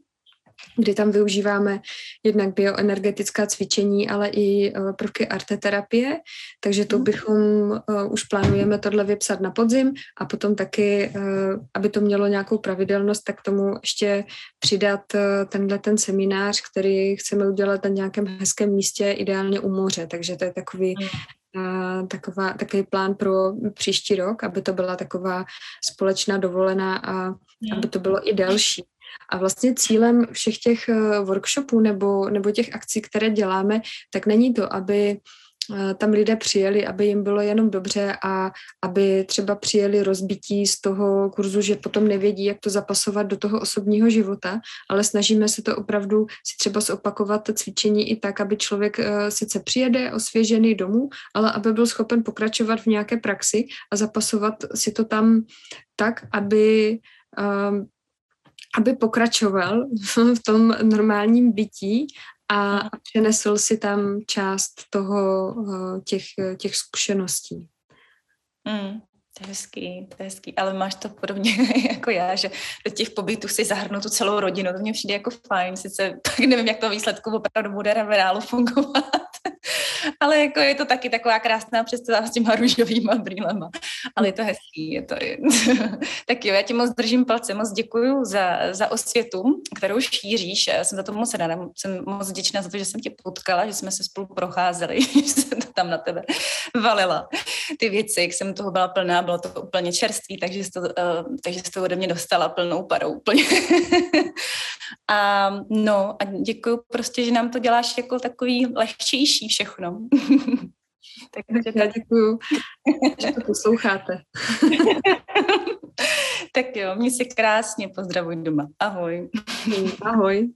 Speaker 2: kdy tam využíváme jednak bioenergetická cvičení, ale i uh, prvky arteterapie, takže to mhm. bychom uh, už plánujeme tohle vypsat na podzim a potom taky, uh, aby to mělo nějakou pravidelnost, tak tomu ještě přidat tenhle ten seminář, který chceme udělat na nějakém hezkém místě, ideálně u moře, takže to je takový mhm. taková, takový plán pro příští rok, aby to byla taková společná dovolená a aby to bylo i delší. A vlastně cílem všech těch eh, workshopů nebo, nebo těch akcí, které děláme, tak není to, aby eh, tam lidé přijeli, aby jim bylo jenom dobře a aby třeba přijeli rozbití z toho kurzu, že potom nevědí, jak to zapasovat do toho osobního života, ale snažíme se to opravdu si třeba zopakovat cvičení i tak, aby člověk eh, sice přijede osvěžený domů, ale aby byl schopen pokračovat v nějaké praxi a zapasovat si to tam tak, aby aby pokračoval v tom normálním bytí a, přenesl si tam část toho, eh, těch, těch zkušeností.
Speaker 1: Mm, to je hezký, to je hezký, ale máš to podobně jako já, že do těch pobytů si zahrnu tu celou rodinu, to mě přijde jako fajn, sice tak nevím, jak to výsledku opravdu bude v reálu fungovat, ale jako je to taky taková krásná představa s těma růžovýma brýlema, ale je to hezký, je to, tak jo, já ti moc držím palce, moc děkuji za, za osvětu, kterou šíříš, já jsem za to moc ráda, jsem moc vděčná za to, že jsem tě potkala, že jsme se spolu procházeli, že jsem to tam na tebe valila, ty věci, jak jsem toho byla plná, bylo to úplně čerstvý, takže jsi to, uh, takže jsi to ode mě dostala plnou parou úplně. a no a děkuji prostě, že nám to děláš jako takový lehčejší všechno.
Speaker 2: Takže já děkuji, že to posloucháte.
Speaker 1: tak jo, mě si krásně pozdravuj doma. Ahoj.
Speaker 2: Ahoj.